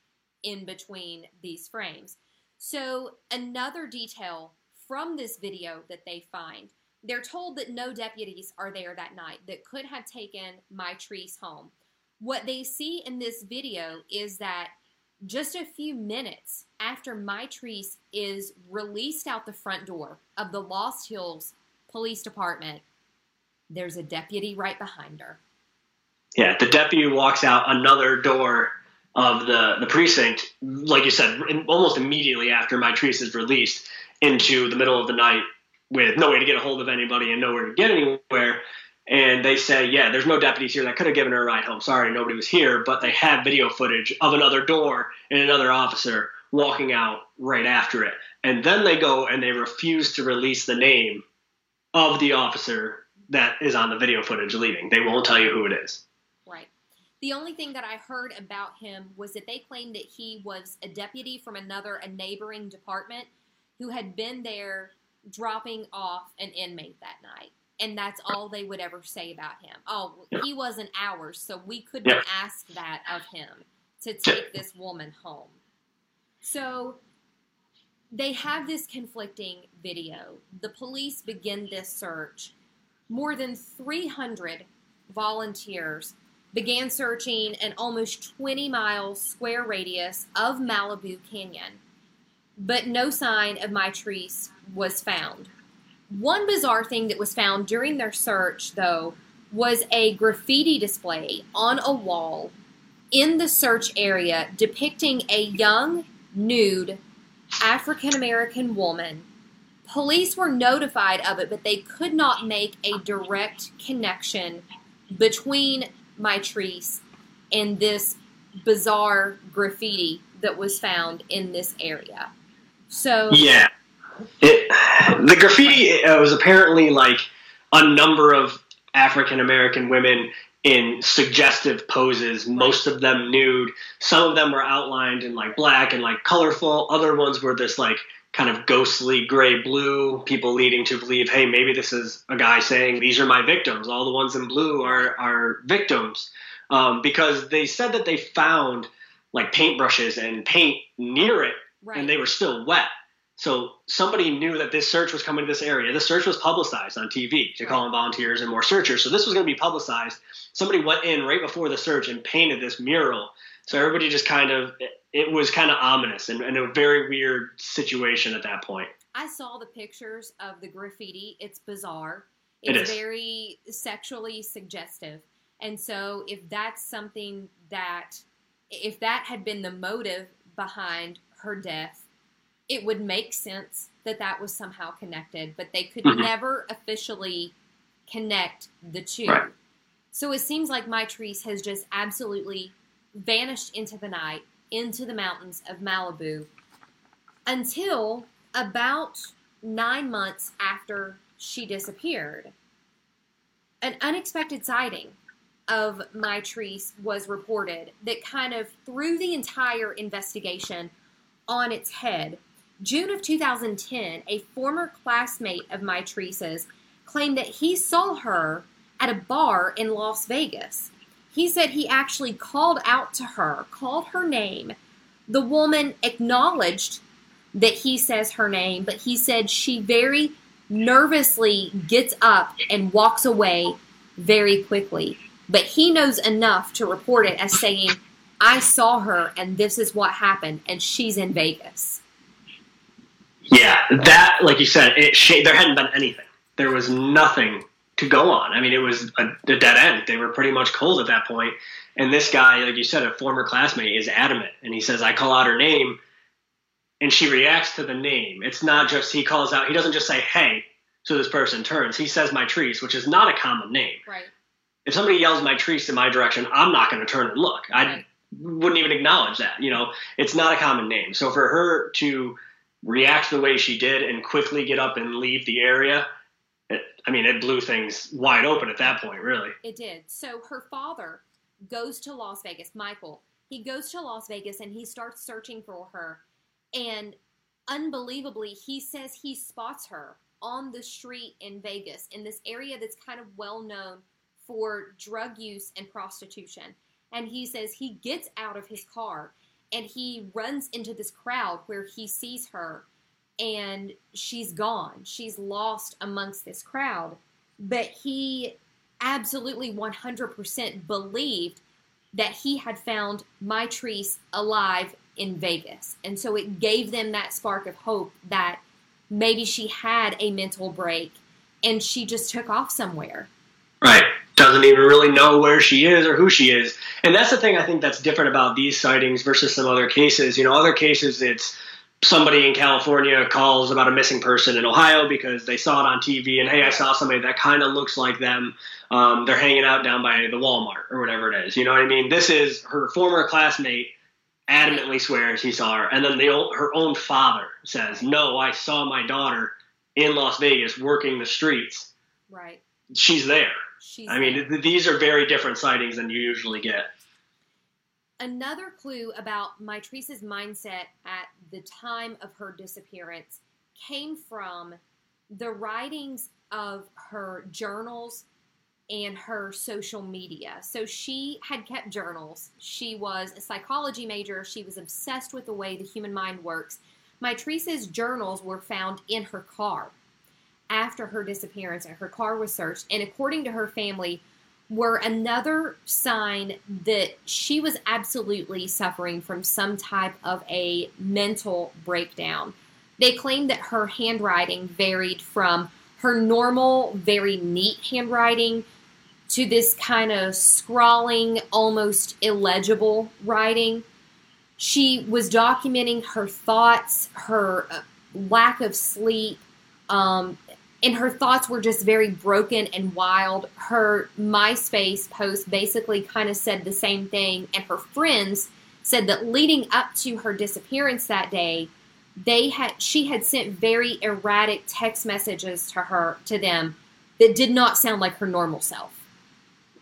E: in between these frames? So another detail from this video that they find, they're told that no deputies are there that night that could have taken Mitrice home. What they see in this video is that just a few minutes after Mitrice is released out the front door of the Lost Hills Police Department, there's a deputy right behind her.
F: Yeah, the deputy walks out another door of the, the precinct, like you said, almost immediately after Mitrice is released into the middle of the night with no way to get a hold of anybody and nowhere to get anywhere. And they say, yeah, there's no deputies here that could have given her a ride home. Sorry, nobody was here. But they have video footage of another door and another officer walking out right after it. And then they go and they refuse to release the name of the officer that is on the video footage leaving. They won't tell you who it is.
E: Right. The only thing that I heard about him was that they claimed that he was a deputy from another, a neighboring department, who had been there dropping off an inmate that night. And that's all they would ever say about him. Oh, he wasn't ours, so we couldn't
F: Yeah.
E: ask that of him to take this woman home. So they have this conflicting video. The police begin this search. More than 300 volunteers began searching an almost 20 mile square radius of Malibu Canyon, but no sign of Mitrice was found. One bizarre thing that was found during their search, though, was a graffiti display on a wall in the search area depicting a young, nude African American woman. Police were notified of it, but they could not make a direct connection between Mitrice and this bizarre graffiti that was found in this area. So
F: Yeah. It, the graffiti uh, was apparently like a number of African American women in suggestive poses, most of them nude. Some of them were outlined in like black and like colorful. Other ones were this like kind of ghostly gray blue, people leading to believe, hey, maybe this is a guy saying, these are my victims. All the ones in blue are, are victims. Um, because they said that they found like paintbrushes and paint near it and they were still wet. So somebody knew that this search was coming to this area. The search was publicized on TV to call in volunteers and more searchers. So this was going to be publicized. Somebody went in right before the search and painted this mural. So everybody just kind of, it, was kind of ominous and, and a very weird situation at that point.
E: I saw the pictures of the graffiti. It's bizarre.
F: It
E: It's very sexually suggestive. And so if that's something that if that had been the motive behind her death, it would make sense that that was somehow connected, but they could
F: Mhm.
E: never officially connect the two.
F: Right.
E: So it seems like Mitrice has just absolutely vanished into the night, into the mountains of Malibu, until about nine months after she disappeared. An unexpected sighting of Mitrice was reported that kind of threw the entire investigation on its head. June of 2010, a former classmate of Mitrice's claimed that he saw her at a bar in Las Vegas. He said he actually called out to her, called her name. The woman acknowledged that he says her name, but he said she very nervously gets up and walks away very quickly. But he knows enough to report it as saying, I saw her and this is what happened, and she's in Vegas.
F: Yeah, that, like you said, it sh- there hadn't been anything. There was nothing to go on. I mean, it was a, a dead end. They were pretty much cold at that point. And this guy, like you said, a former classmate, is adamant. And he says, I call out her name, and she reacts to the name. It's not just he calls out, he doesn't just say, hey, so this person turns. He says Mitrice, which is not a common name.
E: Right.
F: If somebody yells Mitrice in my direction, I'm not going to turn and look. I wouldn't even acknowledge that. You know, it's not a common name. So for her to react the way she did and quickly get up and leave the area, it, I mean, it blew things wide open at that point, really.
E: It did. So her father goes to Las Vegas, Michael. He goes to Las Vegas and he starts searching for her. And unbelievably, he says he spots her on the street in Vegas, in this area that's kind of well known for drug use and prostitution. And he says he gets out of his car and he runs into this crowd where he sees her and she's gone. She's lost amongst this crowd. But he absolutely 100% believed that he had found Mitrice alive in Vegas. And so it gave them that spark of hope that maybe she had a mental break and she just took off somewhere.
F: Right. Doesn't even really know where she is or who she is. And that's the thing I think that's different about these sightings versus some other cases. You know, other cases it's somebody in California calls about a missing person in Ohio because they saw it on TV and hey, I saw somebody that kind of looks like them. Um, they're hanging out down by the Walmart or whatever it is. You know what I mean? This is her former classmate adamantly swears he saw her, and then the, her own father says, "No, I saw my daughter in Las Vegas working the streets.
E: Right.
F: She's there."
E: She's
F: I mean, th- these are very different sightings than you usually get.
E: Another clue about Mitrice's mindset at the time of her disappearance came from the writings of her journals and her social media. So she had kept journals. She was a psychology major. She was obsessed with the way the human mind works. Mitrice's journals were found in her car after her disappearance, and her car was searched. And according to her family, were another sign that she was absolutely suffering from some type of a mental breakdown. They claimed that her handwriting varied from her normal, very neat handwriting to this kind of scrawling, almost illegible writing. She was documenting her thoughts, her uh, lack of sleep, um, and her thoughts were just very broken and wild. Her MySpace post basically kind of said the same thing, and her friends said that leading up to her disappearance that day, they had she had sent very erratic text messages to her to them that did not sound like her normal self.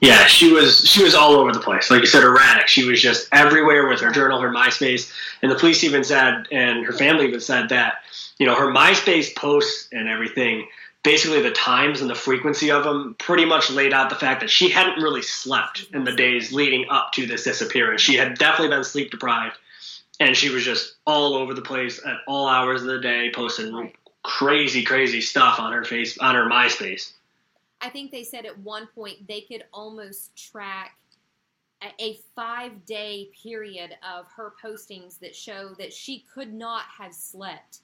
F: Yeah, she was she was all over the place. Like you said, erratic. She was just everywhere with her journal, her MySpace, and the police even said, and her family even said that, you know, her MySpace posts and everything, basically the times and the frequency of them, pretty much laid out the fact that she hadn't really slept in the days leading up to this disappearance. She had definitely been sleep deprived, and she was just all over the place at all hours of the day, posting crazy, crazy stuff on her face on her MySpace.
E: I think they said at one point they could almost track a, a five day period of her postings that show that she could not have slept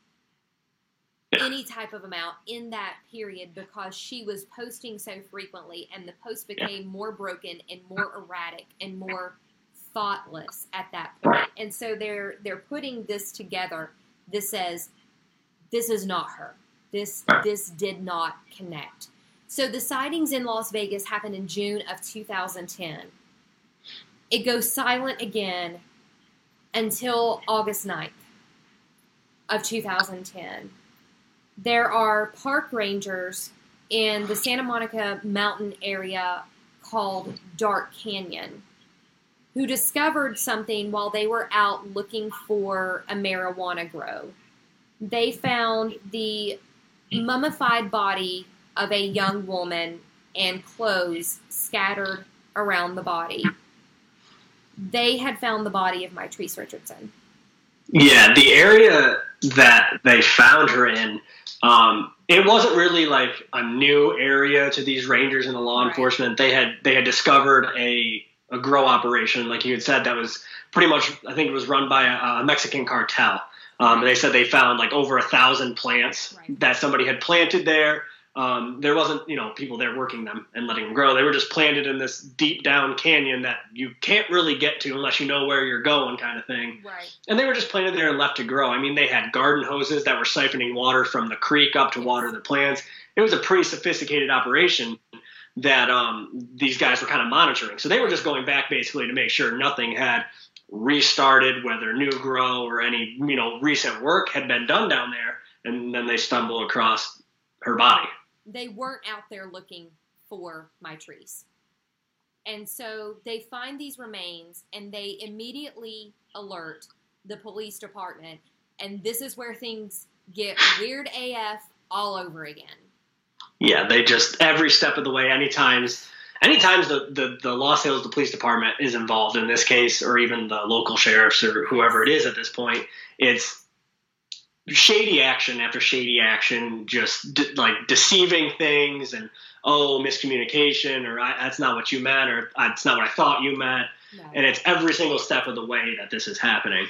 E: any type of amount in that period because she was posting so frequently and the post became more broken and more erratic and more thoughtless at that point. And so they're they're putting this together. This says this is not her. This this did not connect. So the sightings in Las Vegas happened in June of 2010. It goes silent again until August 9th of 2010. There are park rangers in the Santa Monica mountain area called Dark Canyon who discovered something while they were out looking for a marijuana grow. They found the mummified body of a young woman and clothes scattered around the body. They had found the body of Mitrice Richardson.
F: Yeah, the area that they found her in, um, it wasn't really like a new area to these rangers and the law enforcement. They had they had discovered a a grow operation, like you had said, that was pretty much I think it was run by a, a Mexican cartel. Um, and they said they found like over a thousand plants right. that somebody had planted there. Um, there wasn't, you know, people there working them and letting them grow. They were just planted in this deep down canyon that you can't really get to unless you know where you're going, kind of thing.
E: Right.
F: And they were just planted there and left to grow. I mean, they had garden hoses that were siphoning water from the creek up to water the plants. It was a pretty sophisticated operation that um, these guys were kind of monitoring. So they were just going back basically to make sure nothing had restarted, whether new grow or any you know recent work had been done down there. And then they stumble across her body
E: they weren't out there looking for Mitrice. And so they find these remains and they immediately alert the police department. And this is where things get weird AF all over again.
F: Yeah, they just every step of the way, anytime anytime the, the, the Los Angeles the police department is involved in this case, or even the local sheriffs or whoever it is at this point, it's shady action after shady action, just de- like deceiving things and oh miscommunication or that's not what you meant or that's not what I thought you meant.
E: No.
F: and it's every single step of the way that this is happening.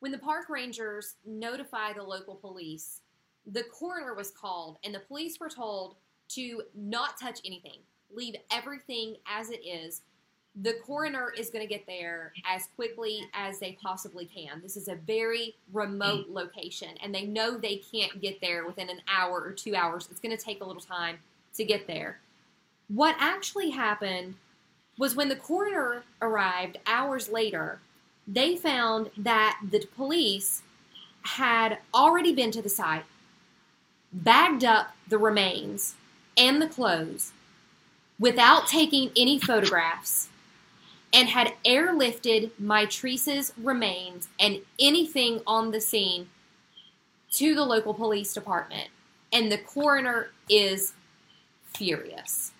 E: When the park rangers notify the local police, the coroner was called, and the police were told to not touch anything, leave everything as it is. The coroner is going to get there as quickly as they possibly can. This is a very remote location, and they know they can't get there within an hour or two hours. It's going to take a little time to get there. What actually happened was when the coroner arrived hours later, they found that the police had already been to the site, bagged up the remains and the clothes without taking any photographs, and had airlifted Mitrice's remains and anything on the scene to the local police department. And the coroner is furious.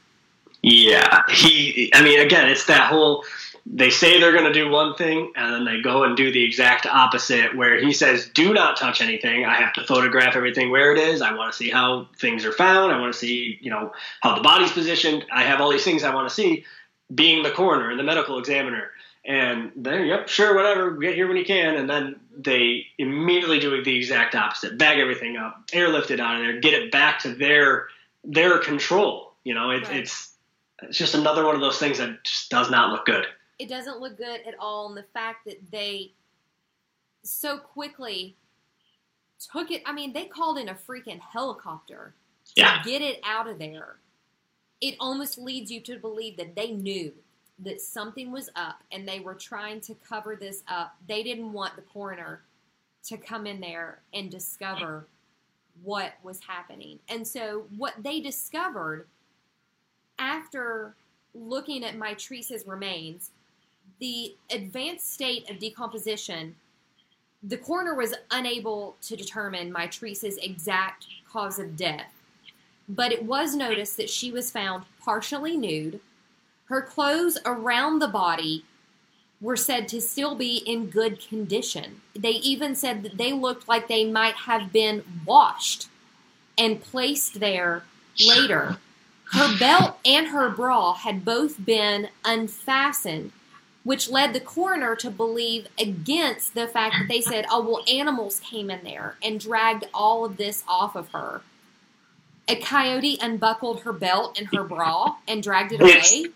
F: Yeah, he. I mean, again, it's that whole. They say they're going to do one thing, and then they go and do the exact opposite. Where he says, "Do not touch anything. I have to photograph everything where it is. I want to see how things are found. I want to see, you know, how the body's positioned. I have all these things I want to see." Being the coroner and the medical examiner, and then, yep, sure, whatever, get here when you can, and then they immediately do the exact opposite: bag everything up, airlift it out of there, get it back to their their control. You know, it,
E: Right.
F: it's it's just another one of those things that just does not look good.
E: it doesn't look good at all. And the fact that they so quickly took it, I mean, they called in a freaking helicopter to
F: Yeah.
E: get it out of there. It almost leads you to believe that they knew that something was up and they were trying to cover this up. They didn't want the coroner to come in there and discover what was happening. And so, what they discovered after looking at Mitrice's remains, the advanced state of decomposition, the coroner was unable to determine Mitrice's exact cause of death. But it was noticed that she was found partially nude. Her clothes around the body were said to still be in good condition. They even said that they looked like they might have been washed and placed there later. Her belt and her bra had both been unfastened, which led the coroner to believe against the fact that they said, oh, well, animals came in there and dragged all of this off of her. A coyote unbuckled her belt and her bra and dragged it away.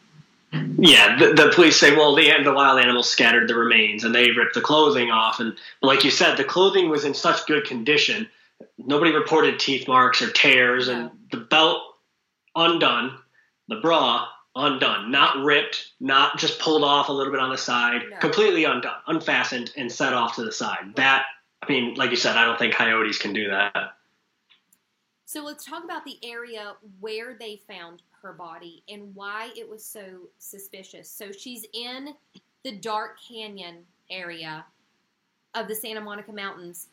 F: Yeah, the, the police say, well, the the wild animals scattered the remains and they ripped the clothing off, and like you said, the clothing was in such good condition. Nobody reported teeth marks or tears, and the belt undone, the bra undone, not ripped, not just pulled off a little bit on the side, completely undone, unfastened, and set off to the side. That, I mean, like you said, I don't think coyotes can do that.
E: So let's talk about the area where they found her body and why it was so suspicious. So she's in the Dark Canyon area of the Santa Monica Mountains.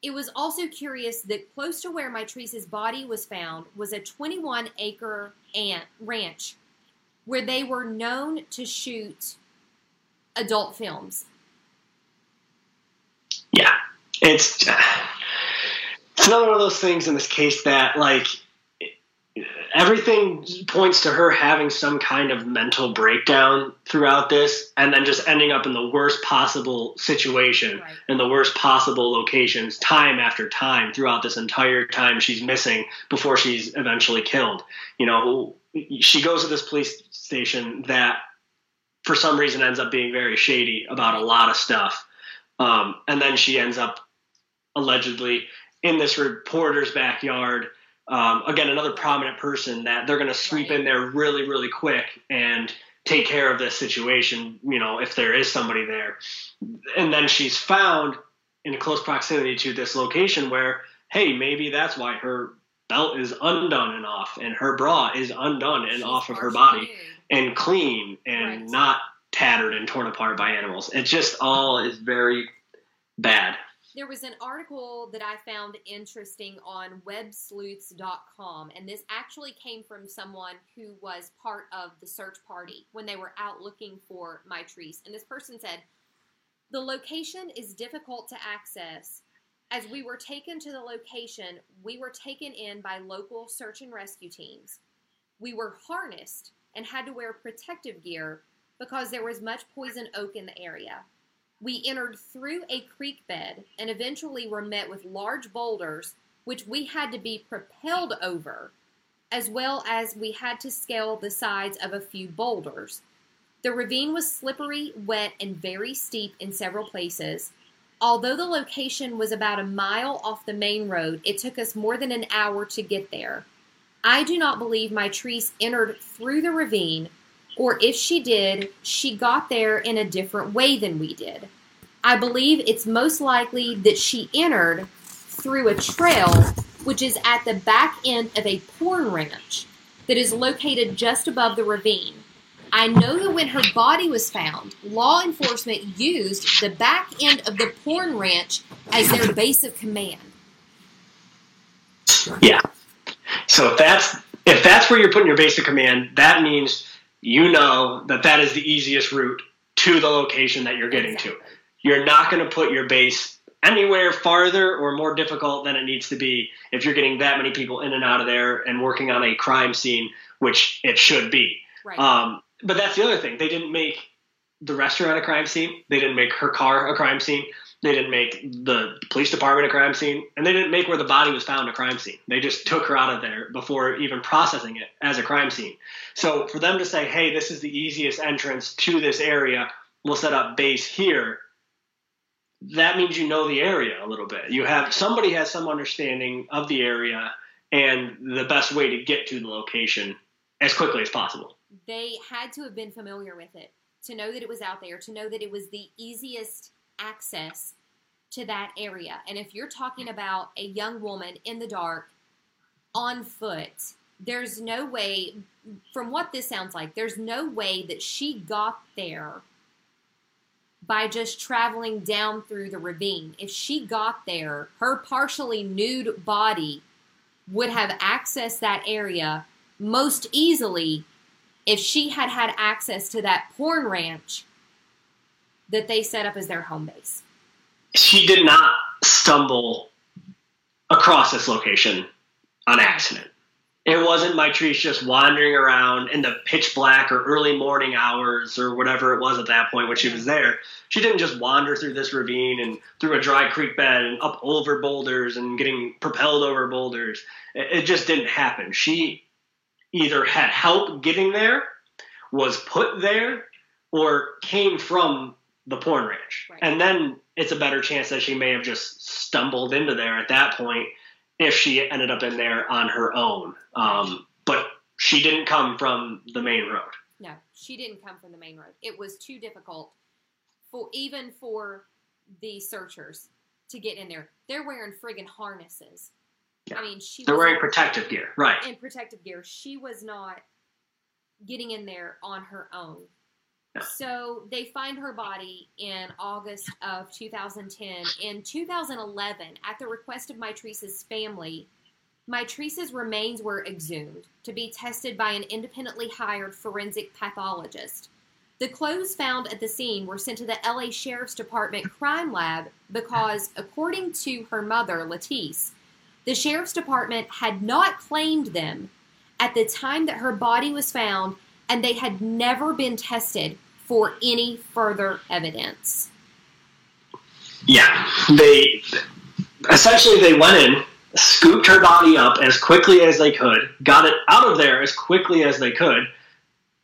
E: It was also curious that close to where Mitrice's body was found was a 21 acre ant ranch where they were known to shoot adult films.
F: Yeah, it's it's another one of those things in this case that like everything points to her having some kind of mental breakdown throughout this and then just ending up in the worst possible situation in the worst possible locations time after time throughout this entire time she's missing before she's eventually killed. You know she goes to this police station that for some reason ends up being very shady about a lot of stuff. Um, and then she ends up allegedly in this reporter's backyard. Um, again, another prominent person that they're going to sweep in there really, really quick and take care of this situation, you know, if there is somebody there. And then she's found in close proximity to this location where, hey, maybe that's why her belt is undone and off, and her bra is undone and off of her body and clean and not tattered and torn apart by animals. It just all is very bad.
E: There was an article that I found interesting on websleuths.com, and this actually came from someone who was part of the search party when they were out looking for Mitrice. And this person said, The location is difficult to access. As we were taken to the location, we were taken in by local search and rescue teams. We were harnessed and had to wear protective gear, because there was much poison oak in the area. We entered through a creek bed and eventually were met with large boulders, which we had to be propelled over, as well as we had to scale the sides of a few boulders. The ravine was slippery, wet, and very steep in several places. Although the location was about a mile off the main road, it took us more than an hour to get there. I do not believe Mitrice entered through the ravine, or if she did, she got there in a different way than we did. I believe it's most likely that she entered through a trail which is at the back end of a porn ranch that is located just above the ravine. I know that when her body was found, law enforcement used the back end of the porn ranch as their base of command.
F: Yeah. So if that's if that's where you're putting your base of command, that means you know that that is the easiest route to the location that you're getting to. You're not going to put your base anywhere farther or more difficult than it needs to be if you're getting that many people in and out of there and working on a crime scene, which it should be.
E: Right.
F: Um, but that's the other thing. They didn't make the restaurant a crime scene. They didn't make her car a crime scene. They didn't make the police department a crime scene, and they didn't make where the body was found a crime scene. They just took her out of there before even processing it as a crime scene. So for them to say, "Hey, this is the easiest entrance to this area. We'll set up base here," that means you know the area a little bit. You have somebody has some understanding of the area and the best way to get to the location as quickly as possible.
E: They had to have been familiar with it to know that it was out there, to know that it was the easiest access to that area. And if you're talking about a young woman in the dark on foot, there's no way, from what this sounds like, there's no way that she got there by just traveling down through the ravine. If she got there, her partially nude body would have accessed that area most easily if she had had access to that porn ranch that they set up as their home base.
F: She did not stumble across this location on accident. It wasn't Mitrice just wandering around in the pitch black or early morning hours or whatever it was at that point when she was there. She didn't just wander through this ravine and through a dry creek bed and up over boulders and getting propelled over boulders. It just didn't happen. She either had help getting there, was put there, or came from the porn ranch.
E: Right.
F: And then it's a better chance that she may have just stumbled into there at that point if she ended up in there on her own. Um, but she didn't come from the main road.
E: No, she didn't come from the main road. It was too difficult for even for the searchers to get in there. They're wearing friggin' harnesses. Yeah. I mean, she
F: They're
E: was
F: wearing protective gear, right?
E: in protective gear. She was not getting in there on her own. So they find her body in August of 2010. In 2011, at the request of Mitrice's family, Mitrice's remains were exhumed to be tested by an independently hired forensic pathologist. The clothes found at the scene were sent to the LA Sheriff's Department crime lab because, according to her mother, Latice, the Sheriff's Department had not claimed them at the time that her body was found and they had never been tested for any further evidence.
F: Yeah, they essentially they went in, scooped her body up as quickly as they could, got it out of there as quickly as they could,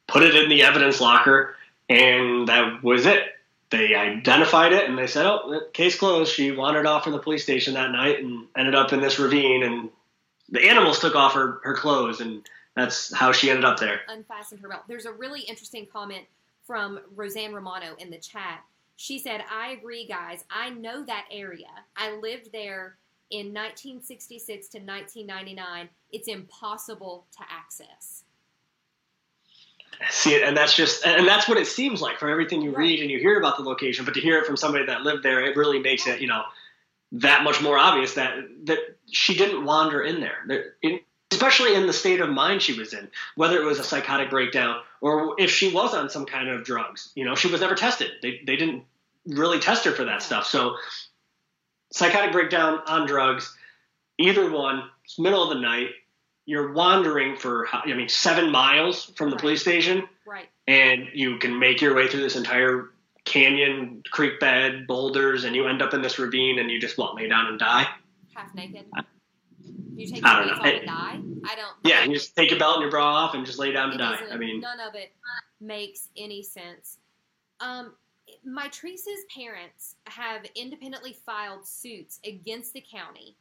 F: put it in the evidence locker, and that was it. They identified it and they said, "Oh, case closed." She wandered off from the police station that night and ended up in this ravine, and the animals took off her her clothes, and that's how she ended up there.
E: Unfastened her belt. There's a really interesting comment from Roseanne Romano in the chat. She said, I agree, guys. I know that area. I lived there in 1966 to 1999. It's impossible to access.
F: see it and that's just and that's what it seems like from everything you read and you hear about the location but to hear it from somebody that lived there it really makes it you know that much more obvious that that she didn't wander in there in, especially in the state of mind she was in whether it was a psychotic breakdown or if she was on some kind of drugs you know she was never tested they, they didn't really test her for that stuff so psychotic breakdown on drugs either one it's middle of the night you're wandering for i mean seven miles from the police station
E: Right.
F: and you can make your way through this entire canyon, creek bed, boulders, and you end up in this ravine, and you just what lay down and die.
E: Half naked. You take
F: I don't know.
E: die. I don't.
F: Yeah, you just take your belt and your bra off and just lay down to die. I mean,
E: none of it makes any sense. Um, Mitrice's parents have independently filed suits against the county,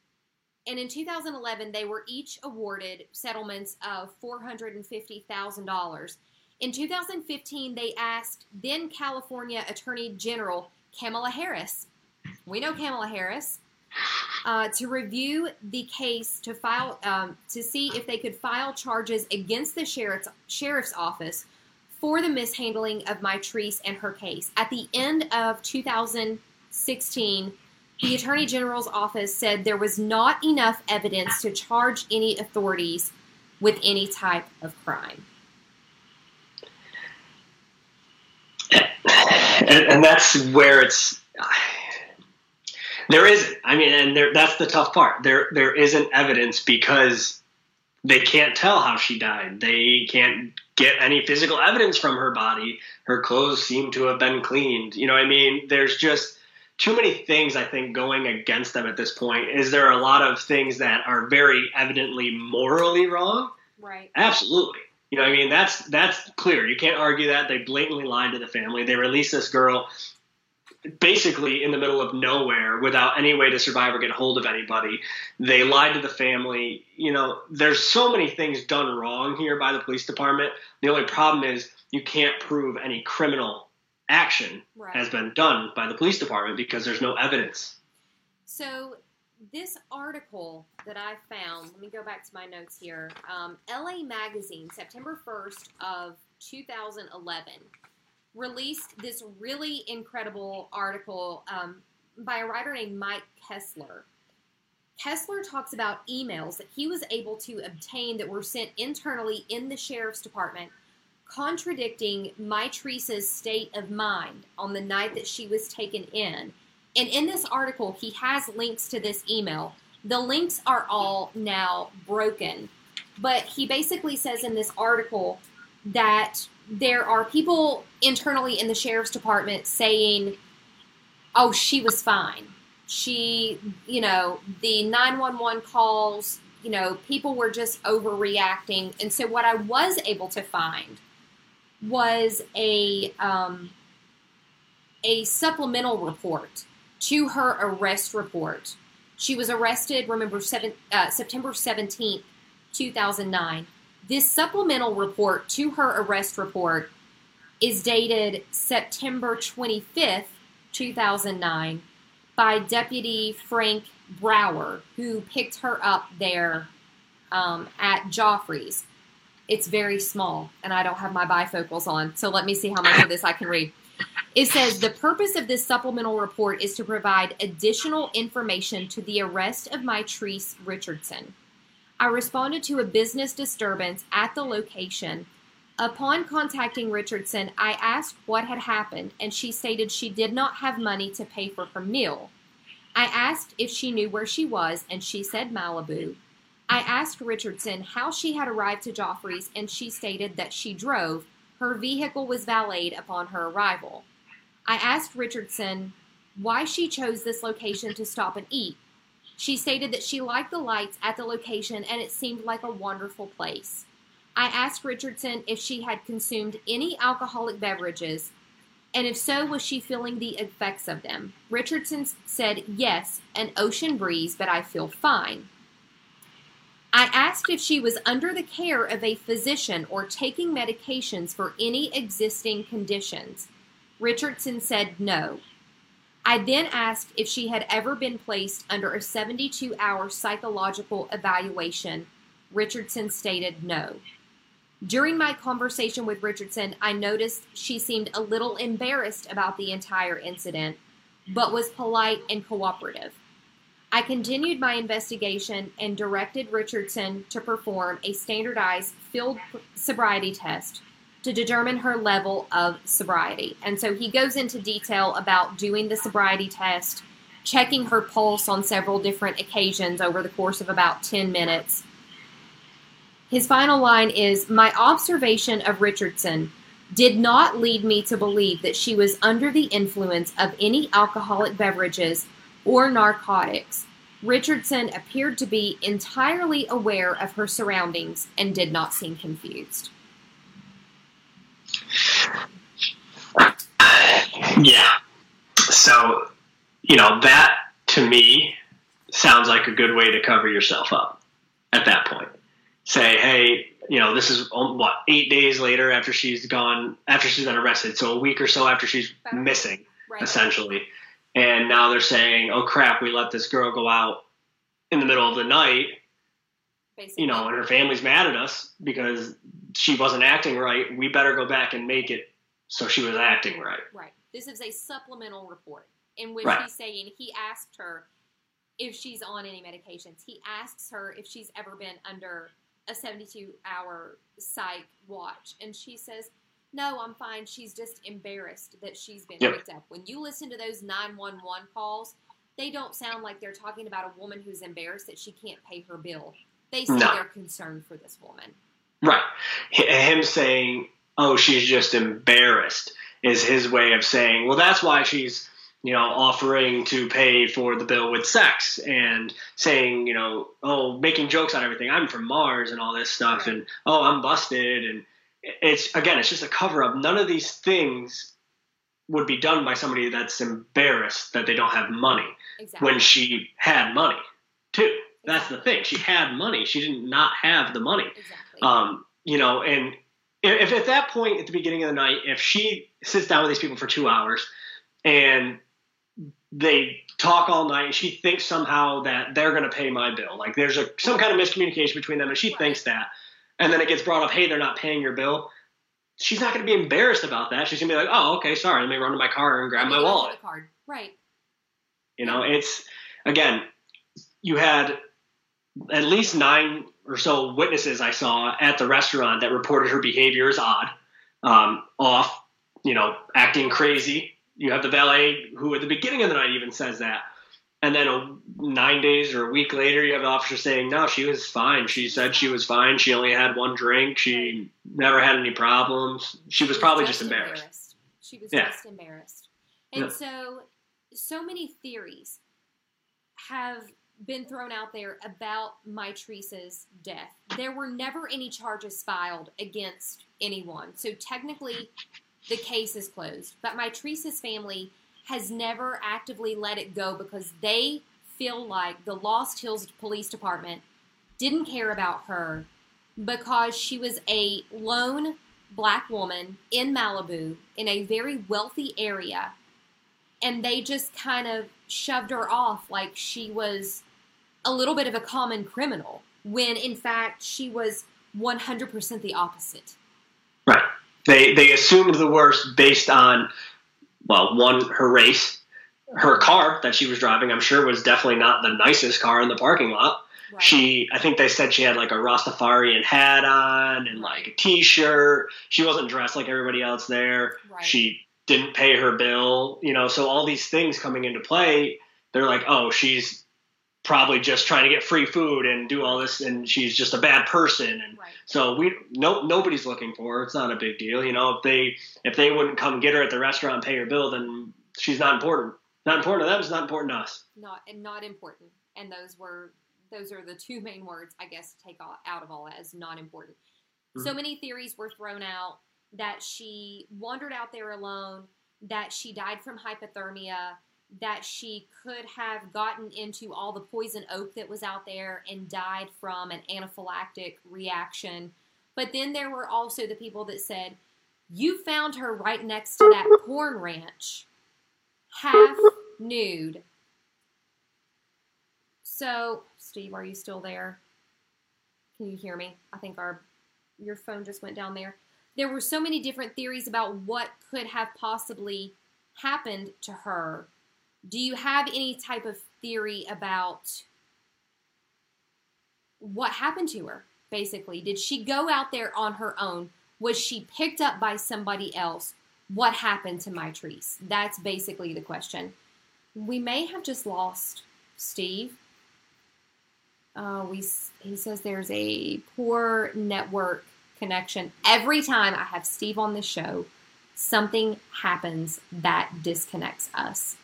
E: and in 2011 they were each awarded settlements of four hundred and fifty thousand dollars. In 2015, they asked then California Attorney General Kamala Harris. We know Kamala Harris uh, to review the case to file um, to see if they could file charges against the sheriff's sheriff's office for the mishandling of Mitrice and her case. At the end of 2016, the Attorney General's office said there was not enough evidence to charge any authorities with any type of crime.
F: and, and that's where it's there is i mean and there that's the tough part there there isn't evidence because they can't tell how she died they can't get any physical evidence from her body her clothes seem to have been cleaned you know what i mean there's just too many things i think going against them at this point is there a lot of things that are very evidently morally wrong
E: Right.
F: Absolutely. You know, what I mean, that's that's clear. You can't argue that. They blatantly lied to the family. They released this girl basically in the middle of nowhere without any way to survive or get a hold of anybody. They lied to the family. You know, there's so many things done wrong here by the police department. The only problem is you can't prove any criminal action
E: Right.
F: has been done by the police department because there's no evidence.
E: So, this article that I found, let me go back to my notes here. Um, LA Magazine, September 1st of 2011, released this really incredible article um, by a writer named Mike Kessler. Kessler talks about emails that he was able to obtain that were sent internally in the sheriff's department contradicting Mitrice's state of mind on the night that she was taken in. And in this article, he has links to this email. The links are all now broken. But he basically says in this article that there are people internally in the sheriff's department saying, oh, she was fine. She, you know, the 911 calls, you know, people were just overreacting. And so what I was able to find was a um, a supplemental report to her arrest report. She was arrested, remember, seven, uh, September 17th, 2009. This supplemental report to her arrest report is dated September 25th, 2009, by Deputy Frank Brower, who picked her up there um, at Geoffrey's. It's very small, and I don't have my bifocals on, so let me see how much of this I can read. It says the purpose of this supplemental report is to provide additional information to the arrest of Mitrice Richardson. I responded to a business disturbance at the location. Upon contacting Richardson, I asked what had happened, and she stated she did not have money to pay for her meal. I asked if she knew where she was, and she said Malibu. I asked Richardson how she had arrived to Geoffrey's, and she stated that she drove. Her vehicle was valeted upon her arrival. I asked Richardson why she chose this location to stop and eat. She stated that she liked the lights at the location and it seemed like a wonderful place. I asked Richardson if she had consumed any alcoholic beverages, and if so, was she feeling the effects of them? Richardson said, Yes, an ocean breeze, but I feel fine. I asked if she was under the care of a physician or taking medications for any existing conditions. Richardson said no. I then asked if she had ever been placed under a 72 hour psychological evaluation. Richardson stated no. During my conversation with Richardson, I noticed she seemed a little embarrassed about the entire incident, but was polite and cooperative. I continued my investigation and directed Richardson to perform a standardized field sobriety test to determine her level of sobriety. And so he goes into detail about doing the sobriety test, checking her pulse on several different occasions over the course of about 10 minutes. His final line is My observation of Richardson did not lead me to believe that she was under the influence of any alcoholic beverages or narcotics. Richardson appeared to be entirely aware of her surroundings and did not seem confused.
F: Yeah. So, you know, that to me sounds like a good way to cover yourself up at that point. Say, hey, you know, this is um, what eight days later after she's gone, after she's been arrested, so a week or so after she's missing,
E: Right.
F: essentially. And now they're saying, "Oh crap, we let this girl go out in the middle of the night." You know, and her family's mad at us because she wasn't acting right. We better go back and make it so she was acting right.
E: Right. This is a supplemental report in which
F: Right.
E: he's saying he asked her if she's on any medications. He asks her if she's ever been under a 72 hour psych watch. And she says, No, I'm fine. She's just embarrassed that she's been
F: Yep.
E: picked up. When you listen to those 911 calls, they don't sound like they're talking about a woman who's embarrassed that she can't pay her bill. They say
F: No.
E: they're concerned for this woman.
F: Right. Him saying, "Oh, she's just embarrassed," is his way of saying, "Well, that's why she's." You know, offering to pay for the bill with sex and saying, you know, oh, making jokes on everything. I'm from Mars and all this stuff, and oh, I'm busted. And it's again, it's just a cover up. None of these things would be done by somebody that's embarrassed that they don't have money
E: Exactly.
F: when she had money too. That's the thing. She had money. She did not have the money. Um, you know, and if, at that point at the beginning of the night, if she sits down with these people for two hours and they talk all night, and she thinks somehow that they're going to pay my bill, like there's a some kind of miscommunication between them, and she thinks that, and then it gets brought up, hey, they're not paying your bill. She's not going to be embarrassed about that. She's going to be like, oh, okay, sorry. Let me run to my car and grab my
E: Let me go to
F: wallet.
E: card. Right.
F: You know, it's again, you had at least nine or so witnesses I saw at the restaurant that reported her behavior as odd, um, off, you know, acting crazy. You have the valet who at the beginning of the night even says that. And then a, nine days or a week later, you have the officer saying, no, she was fine. She said she was fine. She only had one drink. She never had any problems. She was probably just embarrassed.
E: She was
F: Yeah.
E: just embarrassed. And
F: Yeah.
E: so, so many theories have been thrown out there about Mitrice's death. There were never any charges filed against anyone. So technically, the case is closed. But Mitrice's family has never actively let it go because they feel like the Lost Hills Police Department didn't care about her because she was a lone black woman in Malibu in a very wealthy area. And they just kind of shoved her off like she was a little bit of a common criminal, when in fact she was 100% the opposite.
F: Right. They they assumed the worst based on well, one her race, her car that she was driving. I'm sure was definitely not the nicest car in the parking lot. She, I think they said she had like a Rastafarian hat on and like a T-shirt. She wasn't dressed like everybody else there.
E: Right.
F: She didn't pay her bill, you know. So all these things coming into play, they're like, oh, she's probably just trying to get free food and do all this, and she's just a bad person. And so we, no, nobody's looking for her. It's not a big deal, you know. If they, if they wouldn't come get her at the restaurant and pay her bill, then she's not important. Not important to them. It's not important to us.
E: Not and not important. And those were those are the two main words I guess to take all, out of all that as not important. So
F: Mhm.
E: many theories were thrown out that she wandered out there alone, that she died from hypothermia, that she could have gotten into all the poison oak that was out there and died from an anaphylactic reaction. But then there were also the people that said, You found her right next to that porn ranch, half nude. So, Steve, are you still there? Can you hear me? I think our your phone just went down there. There were so many different theories about what could have possibly happened to her. Do you have any type of theory about what happened to her? Basically, did she go out there on her own? Was she picked up by somebody else? What happened to Mitrice? That's basically the question. We may have just lost Steve. Uh, we he says there's a poor network connection. Every time I have Steve on the show, something happens that disconnects us.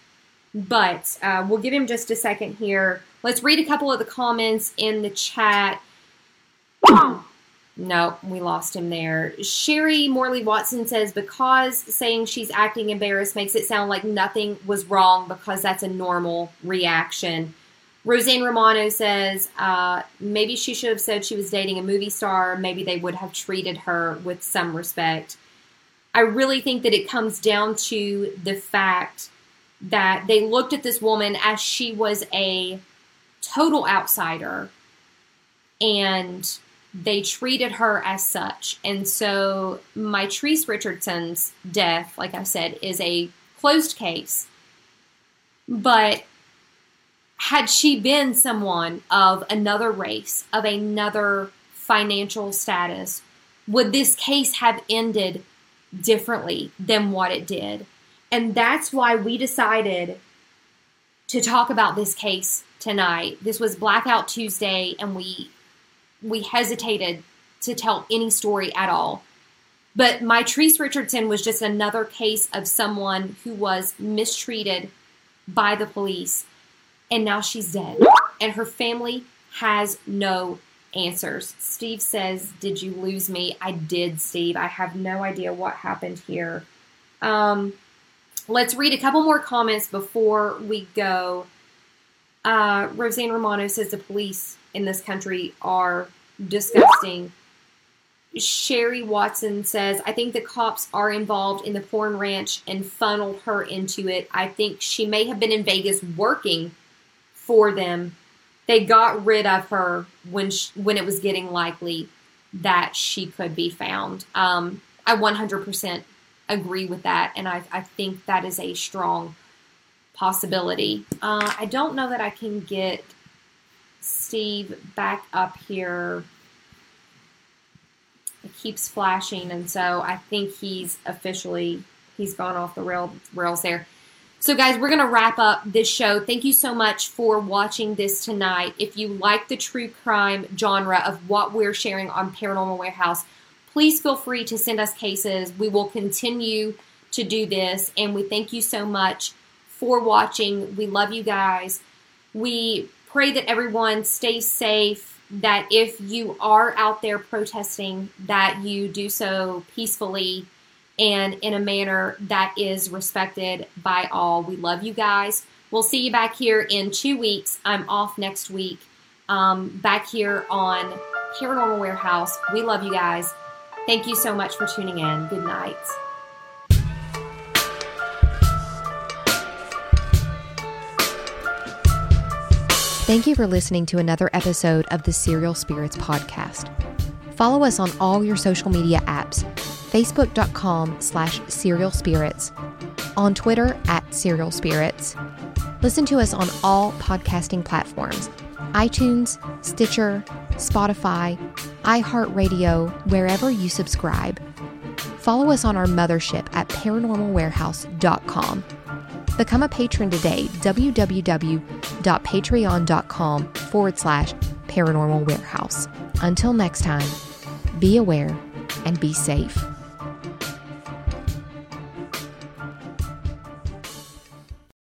E: But uh, we'll give him just a second here. Let's read a couple of the comments in the chat. No, we lost him there. Sherry Morley Watson says because saying she's acting embarrassed makes it sound like nothing was wrong because that's a normal reaction. Roseanne Romano says uh, maybe she should have said she was dating a movie star. Maybe they would have treated her with some respect. I really think that it comes down to the fact that they looked at this woman as she was a total outsider and they treated her as such. And so Mitrice Richardson's death, like I said, is a closed case. But had she been someone of another race, of another financial status, would this case have ended differently than what it did? And that's why we decided to talk about this case tonight. This was Blackout Tuesday, and we we hesitated to tell any story at all. But Mitrice Richardson was just another case of someone who was mistreated by the police, and now she's dead. And her family has no answers. Steve says, Did you lose me? I did, Steve. I have no idea what happened here. Um, let's read a couple more comments before we go. Uh, Roseanne Romano says the police in this country are disgusting. Sherry Watson says, I think the cops are involved in the porn ranch and funneled her into it. I think she may have been in Vegas working for them. They got rid of her when she, when it was getting likely that she could be found. Um, I 100% agree with that, and I, I think that is a strong possibility. Uh, I don't know that I can get Steve back up here. It keeps flashing, and so I think he's officially he's gone off the rail, rails there. So, guys, we're going to wrap up this show. Thank you so much for watching this tonight. If you like the true crime genre of what we're sharing on Paranormal Warehouse, please feel free to send us cases. We will continue to do this, and we thank you so much for watching. We love you guys. We pray that everyone stays safe, that if you are out there protesting, that you do so peacefully and in a manner that is respected by all. We love you guys. We'll see you back here in two weeks. I'm off next week. Um, back here on Paranormal Warehouse. We love you guys. Thank you so much for tuning in. Good night.
O: Thank you for listening to another episode of the Serial Spirits podcast. Follow us on all your social media apps facebook.com slash serial spirits, on Twitter at serial spirits. Listen to us on all podcasting platforms iTunes, Stitcher, Spotify, iHeartRadio, wherever you subscribe. Follow us on our mothership at paranormalwarehouse.com. Become a patron today, www.patreon.com forward slash paranormal warehouse. Until next time, be aware and be safe.